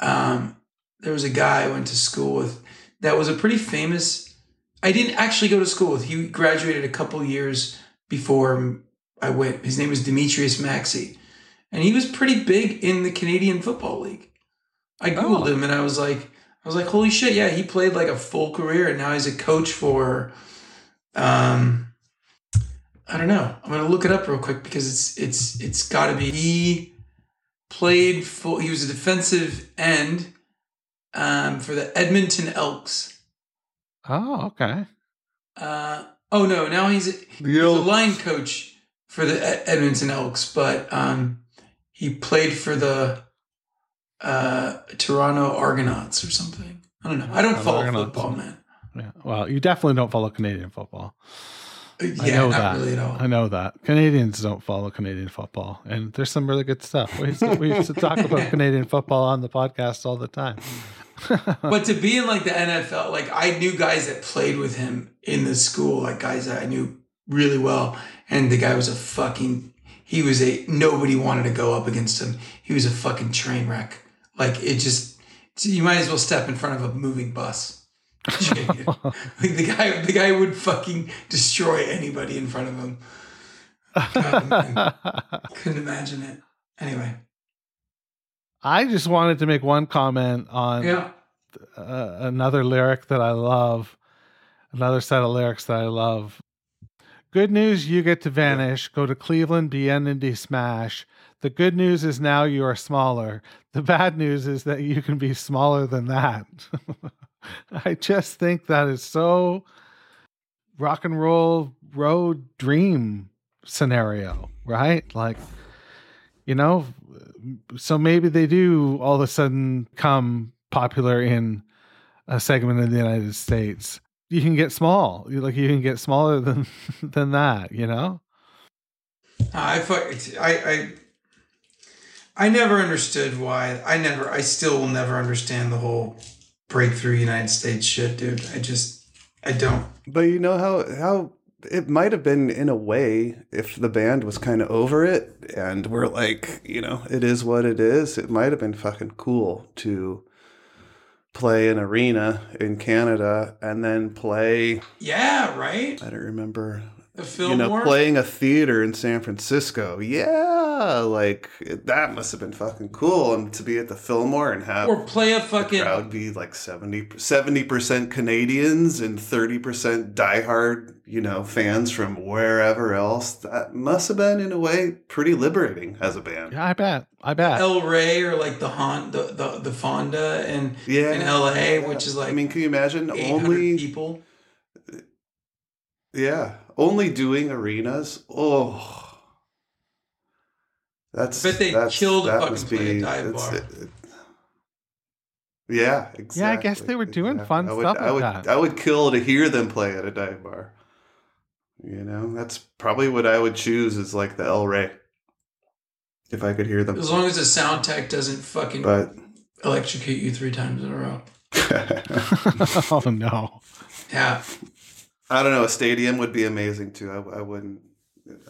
um, there was a guy I went to school with that was a pretty famous. I didn't actually go to school with. He graduated a couple years before I went. His name was Demetrious Maxie, and he was pretty big in the Canadian Football League. I googled Oh. him, and I was like, I was like, holy shit, yeah, he played like a full career and now he's a coach for um I don't know. I'm gonna look it up real quick because it's it's it's gotta be he played full he was a defensive end um for the Edmonton Elks. Oh, okay. Uh oh no, now he's a, The he's a line coach for the Edmonton Elks, but um he played for the uh Toronto Argonauts or something. I don't know. I don't follow Argonauts. football, man. Yeah. Well, you definitely don't follow Canadian football. Uh, I know not that. really at all. I know that Canadians don't follow Canadian football, and there's some really good stuff. We used to, we used to talk about Canadian football on the podcast all the time. But to be in like the NFL, like I knew guys that played with him in the school, like guys that I knew really well. And the guy was a fucking, he was a, nobody wanted to go up against him. He was a fucking train wreck. Like it just, you might as well step in front of a moving bus. the guy, the guy would fucking destroy anybody in front of him. God, couldn't imagine it. Anyway, I just wanted to make one comment on yeah. uh, another lyric that I love, another set of lyrics that I love. Good news, you get to vanish. Go to Cleveland, be enemy smash. The good news is now you are smaller. The bad news is that you can be smaller than that. I just think that is so rock and roll road dream scenario, right? Like, you know, so maybe they do all of a sudden come popular in a segment of the United States. You can get small, You- like you can get smaller than than that, you know. I I I I never understood why. I never. I still will never understand the whole breakthrough United States shit, dude. I just I don't. But you know how how it might have been in a way if the band was kind of over it and we're like, you know, it is what it is. It might have been fucking cool to play an arena in Canada and then play Yeah, right. I don't remember you know playing a theater in San Francisco. Yeah, like that must have been fucking cool and to be at the Fillmore and have or play a the fucking. crowd be like 70 percent Canadians and thirty percent diehard, you know, fans from wherever else. That must have been in a way pretty liberating as a band. Yeah, I bet. I bet. El Rey or like the Hon the the, the Fonda and Yeah, in LA, yeah. which is like I mean, can you imagine only people. yeah, only doing arenas? Oh. That's Bet they that's, killed to that fucking must play a be- dive bar. it- yeah, exactly. Yeah, I guess they were doing fun I would, stuff I would, that. I would kill to hear them play at a dive bar. You know, that's probably what I would choose is like the El Rey. If I could hear them. As long as the sound tech doesn't fucking But electrocute you three times in a row. oh no. Yeah. I don't know. A stadium would be amazing too. I, I wouldn't.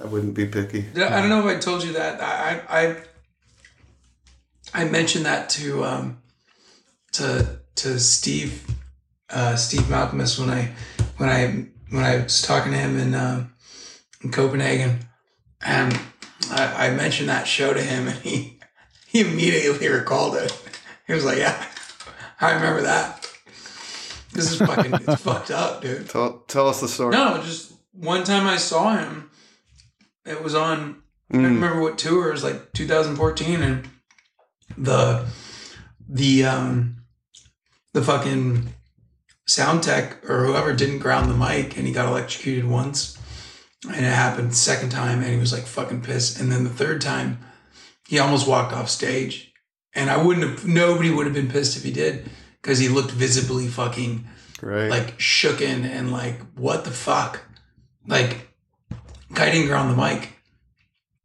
I wouldn't be picky. Did I, don't know if I told you that. I I I mentioned that to um to to Steve uh Steve Malkmus when I when I when I was talking to him in um in Copenhagen and I, I mentioned that show to him and he he immediately recalled it. He was like, Yeah, I remember that. This is fucking it's fucked up, dude. Tell tell us the story. No, just one time I saw him. It was on. I Mm. don't remember what tour. It was like 2014, and the the um the fucking sound tech or whoever didn't ground the mic, and he got electrocuted once, and it happened second time, and he was like fucking pissed, and then the third time, he almost walked off stage, and I wouldn't have. Nobody would have been pissed if he did, because he looked visibly fucking Right. like shooken and like what the fuck like guiding didn't ground the mic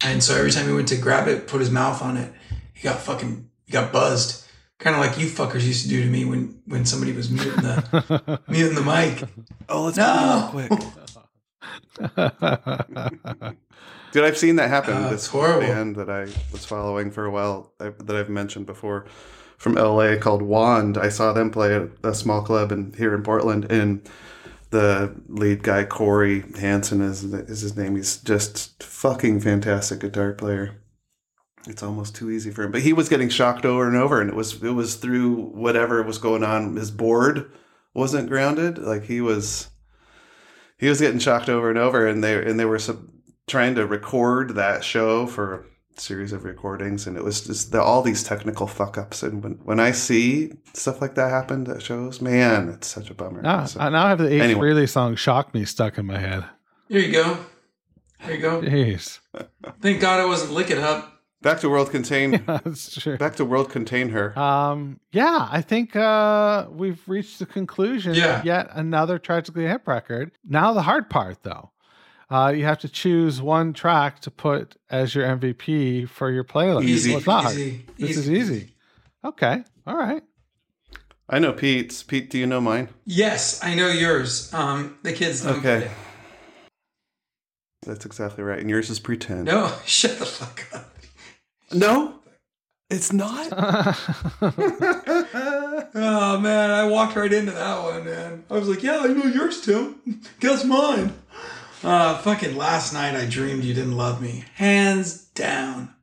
and so every time he went to grab it put his mouth on it he got fucking he got buzzed kind of like you fuckers used to do to me when when somebody was muting the muting the mic oh, let's No. real quick. Dude, I've seen that happen. Uh, with it's this horrible. band that I was following for a while I, that I've mentioned before from LA called Wand. I saw them play at a small club in, here in Portland, and the lead guy Cory Hanson is is his name. He's just fucking fantastic guitar player, it's almost too easy for him. But he was getting shocked over and over, and it was it was through whatever was going on. His board wasn't grounded. Like he was he was getting shocked over and over, and they and they were sub, trying to record that show for series of recordings, and it was just the, all these technical fuck ups. And when when I see stuff like that happen that shows, man, it's such a bummer. Now, So- I now have the Ace Anyway. Frehley song "Shock Me" stuck in my head. Here you go. There you go. Jeez, Thank God I wasn't Lick It Up. back to world contain. that's true. back to World Container. Um, yeah, I think uh, we've reached the conclusion. Yeah. of Yet another tragically hip record. Now the hard part, though, uh, you have to choose one track to put as your MVP for your playlist. Easy, Well, it's not easy, This is easy. easy. Okay. All right. I know Pete's. Pete, do you know mine? Yes, I know yours. Um, the kids don't get Okay. That's exactly right. And yours is pretend. No, shut the fuck up. No, it's not. Oh man, I walked right into that one, man. I was like, "Yeah, I know yours, too. Guess mine." Uh, fucking last night I dreamed you didn't love me. Hands down,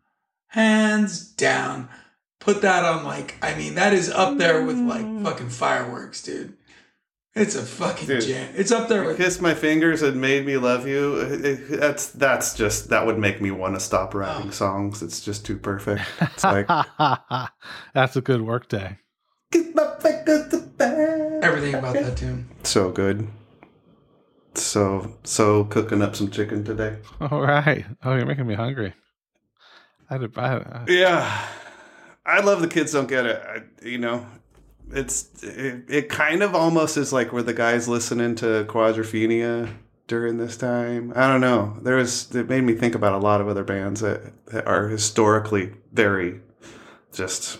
hands down. Put that on like, I mean, that is up there with like fucking fireworks, dude. It's a fucking Dude. jam. It's up there with. Kiss my fingers and made me love you. It- it- That's that's just that would make me want to stop writing Oh. songs. It's just too perfect. It's like That's a good work day. Kiss my fingers to bed. Everything about that tune. So good. So so cooking up some chicken today. All right. Oh, you're making me hungry. I had to, I, I, uh, Yeah, I love the kids don't get it. I, you know, it's it, it kind of almost is like where the guys listening to Quadrophenia during this time. I don't know. There was it made me think about a lot of other bands that, that are historically very just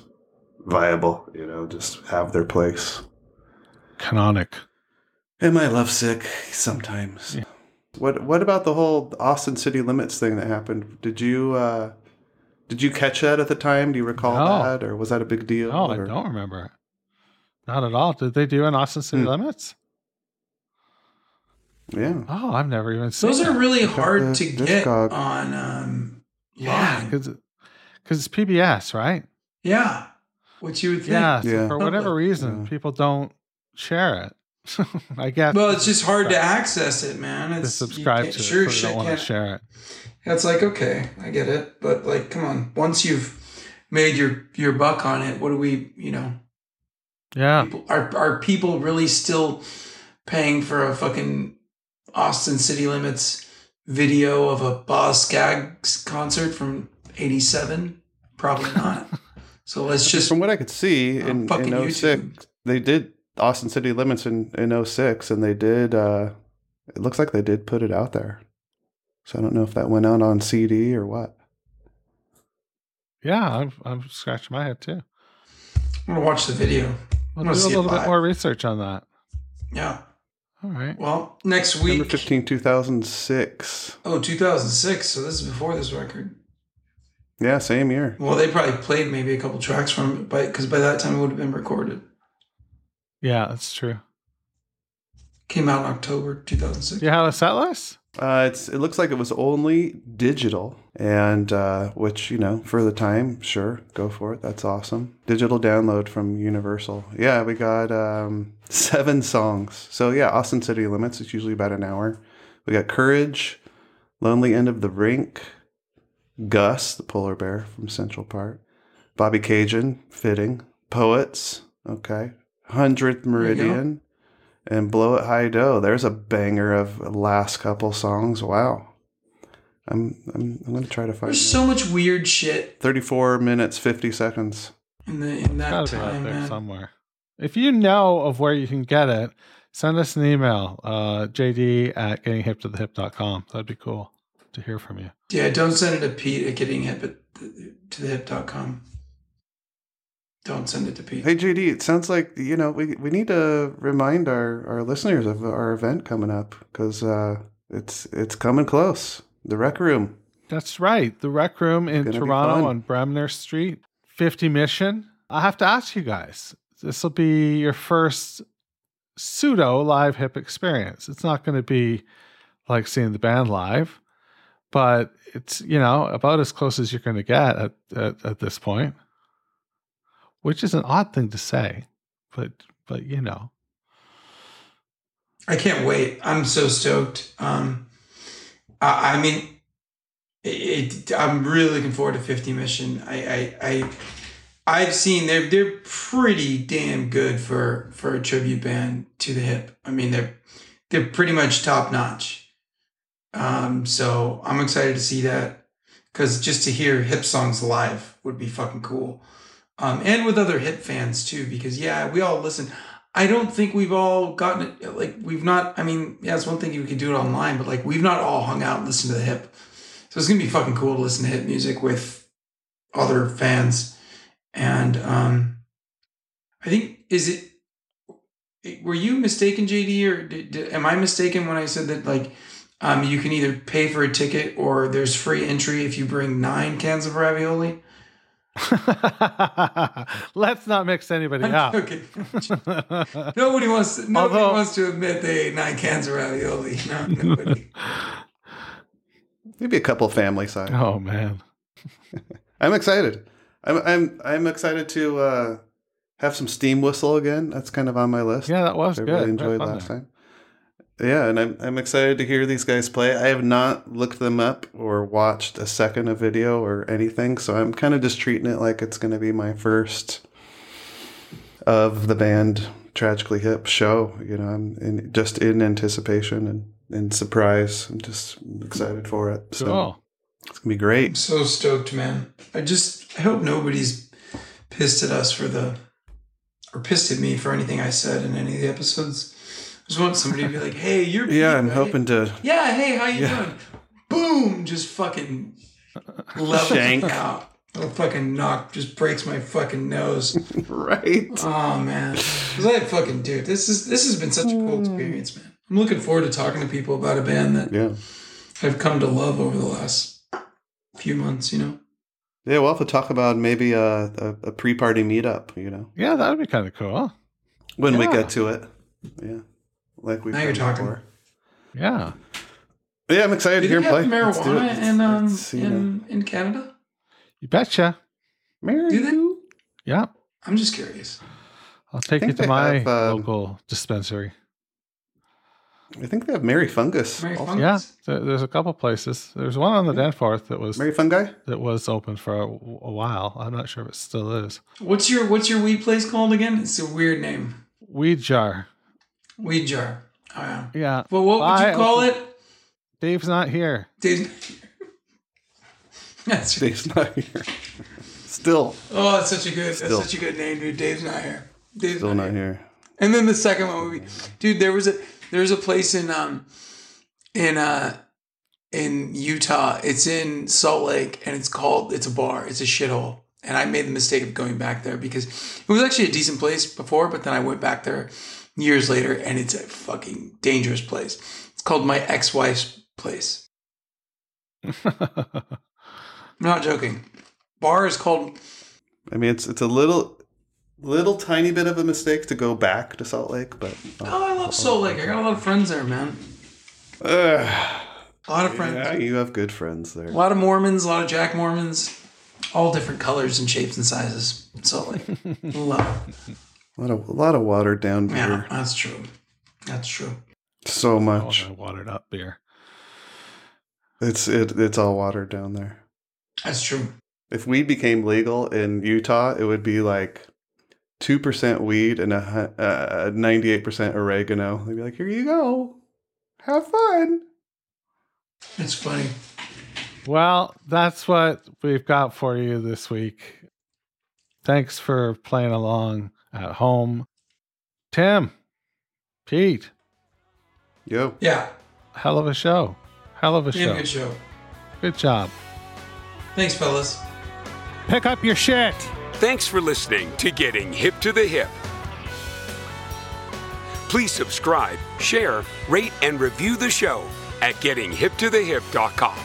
viable. You know, just have their place. canonic. Am I lovesick sometimes? Yeah. What What about the whole Austin City Limits thing that happened? Did you uh, Did you catch that at the time? Do you recall No. that, or was that a big deal? Oh, I don't remember. Not at all. Did they do an Austin City Hmm. Limits? Yeah. Oh, I've never even seen Those are really got hard the to get Discog. on um, Yeah, line. because it's PBS, right? Yeah, what you would think. Yeah. So for whatever reason, Yeah. people don't share it. I guess. Well, it's just hard to access it, man. to It's subscribe you to can't- it, Sure, so shit don't want to can't. share it. It's like okay, I get it, but like, come on. Once you've made your your buck on it, what do we? You know, Yeah. people, are are people really still paying for a fucking Austin City Limits video of a Boz Scaggs concert from '87? Probably not. so let's just From what I could see in, fucking in 06, YouTube. they did Austin City Limits in, in 06, and they did, uh, it looks like they did put it out there. So I don't know if that went out on CD or what. Yeah. I'm, I'm scratching my head too. I'm gonna watch the video. We'll wanna do a little bit more research on that. Yeah. All right. Well, next November week. 15, 2006. Oh, 2006. So this is before this record. Yeah, same year. Well, they probably played maybe a couple tracks from it, but because by that time it would have been recorded. Yeah, that's true. Came out in October 2006. Do you have a set list? Uh, it's it looks like it was only digital, and uh, which you know for the time, sure, go for it. That's awesome. Digital download from Universal. Yeah, we got um, seven songs. So yeah, Austin City Limits. It's usually about an hour. We got Courage, Lonely End of the Rink, Gus, the polar bear from Central Park, Bobcaygeon, fitting, Poets. Okay, Hundredth. Meridian and Blow at High Dough. There's a banger of last couple songs. Wow. I'm I'm, I'm gonna try to find There's it. so much weird shit 34 minutes 50 seconds. in the in that Gotta be out time, there man. somewhere. If you know of where you can get it, send us an email, uh, jd at gettinghiptothehip.com. That'd be cool to hear from you. Yeah, don't send it to Pete at getting hip at to the hip.com. Don't send it to Pete. Hey JD, it sounds like you know we we need to remind our our listeners of our event coming up because uh, it's it's coming close. The Rec Room. That's right. The Rec Room in Toronto on Bremner Street, 50 Mission. I have to ask you guys this will be your first pseudo live hip experience. It's not going to be like seeing the band live, but it's you know about as close as you're going to get at, at at this point, which is an odd thing to say, but but you know, I can't wait. I'm so stoked. Um, I, I mean, it, I'm really looking forward to 50 Mission. I, I, I, I've seen they're they're pretty damn good for for a tribute band to the hip. I mean, they're they're pretty much top notch. Um, so I'm excited to see that because just to hear hip songs live would be fucking cool. Um, and with other hip fans too, because yeah, we all listen. I don't think we've all gotten it. Like we've not. I mean, yeah, it's one thing you could do it online, but like we've not all hung out and listened to the hip. So it's gonna be fucking cool to listen to hip music with other fans. And um, I think is it. Were you mistaken, JD, or did, did, am I mistaken when I said that like um, you can either pay for a ticket or there's free entry if you bring nine cans of ravioli? let's not mix anybody I'm up. joking. nobody wants. To, nobody Although- wants to admit they ate nine cans of ravioli. No, nobody. Maybe a couple family side. Oh man, I'm excited. I'm I'm I'm excited to uh, have some steam whistle again. That's kind of on my list. yeah, that was I good. really enjoyed last there. time. Yeah, and I'm I'm excited to hear these guys play. I have not looked them up or watched a second of video or anything, so I'm kind of just treating it like it's going to be my first of the band Tragically Hip show. You know, I'm in, just in anticipation and in surprise. I'm just excited for it. So Cool. it's gonna be great. I'm so stoked, man. I just I hope nobody's pissed at us for the or pissed at me for anything I said in any of the episodes. I just want somebody to be like, "Hey, you're Yeah, Pete, I'm right? hoping to. Yeah, hey, how you Yeah. doing? Boom, just fucking levels Shank. me out. A fucking knock just breaks my fucking nose. Right. Oh man, because I fucking dude, this is this has been such a cool hmm. experience, man. I'm looking forward to talking to people about a band that Yeah. I've come to love over the last few months. You know, Yeah, we'll have to talk about maybe a, a, a pre-party meetup. You know, Yeah, that would be kind of cool. when we get to it. Yeah, like we. Now you're talking. Yeah. Yeah, I'm excited do to hear they him have play. Let's do marijuana it. in um Let's see, in in Canada? You betcha. Mary, Do they? Yeah. I'm just curious. I'll take you to my have, um, local dispensary. I think they have Mary Fungus. Mary. Fungus? Yeah, there- there's a couple places. There's one on the Danforth that was Mary Fungi. that was open for a, a while. I'm not sure if it still is. What's your what's your weed place called again? It's a weird name. Weed jar. Weed jar. Oh yeah. Yeah. Well, what would Bye. you call it? Dave's not here. Dude. That's right. Dave's not here. Still, Oh, that's such a good Still. that's such a good name, dude. Dave's not here. Dave's still not here. And then the second one would be, dude. There was a there was a place in um in uh in Utah. It's in Salt Lake, and it's called it's a bar. It's a shithole. And I made the mistake of going back there because it was actually a decent place before, but then I went back there years later, and it's a fucking dangerous place. It's called my ex wife's place. I'm not joking. Bar is called I mean, it's it's a little, little tiny bit of a mistake to go back to Salt Lake, but Oh, I love Salt Lake. I got a lot of friends there, man. uh, A lot of friends. yeah, you have good friends there. A lot of Mormons, a lot of Jack Mormons, all different colors and shapes and sizes. Salt Lake. love it. A lot of a lot of watered down beer. Yeah, that's true. That's true. So much. that watered up beer. It's it it's all watered down there. That's true. If weed became legal in Utah, it would be like two percent weed and a uh, uh, ninety-eight percent oregano. They'd be like, "Here you go, have fun." It's funny. Well, that's what we've got for you this week. Thanks for playing along at home. Tim, Pete, Yo, Yeah. hell of a show. Hell of a Damn show. good show. Good job. Thanks, fellas. Pick up your shit. Thanks for listening to Getting Hip to the Hip. Please subscribe, share, rate, and review the show at gettinghiptothehip.com.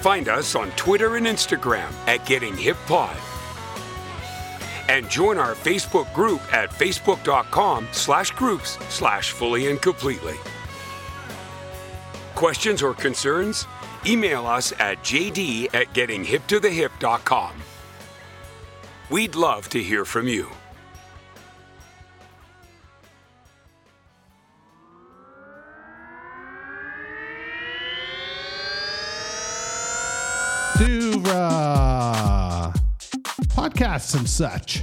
Find us on Twitter and Instagram at Getting Hip Pod. And join our Facebook group at facebook.com slash groups slash fully and completely. Questions or concerns? Email us at jd at gettinghiptothehip.com. We'd love to hear from you. uh, podcasts and such.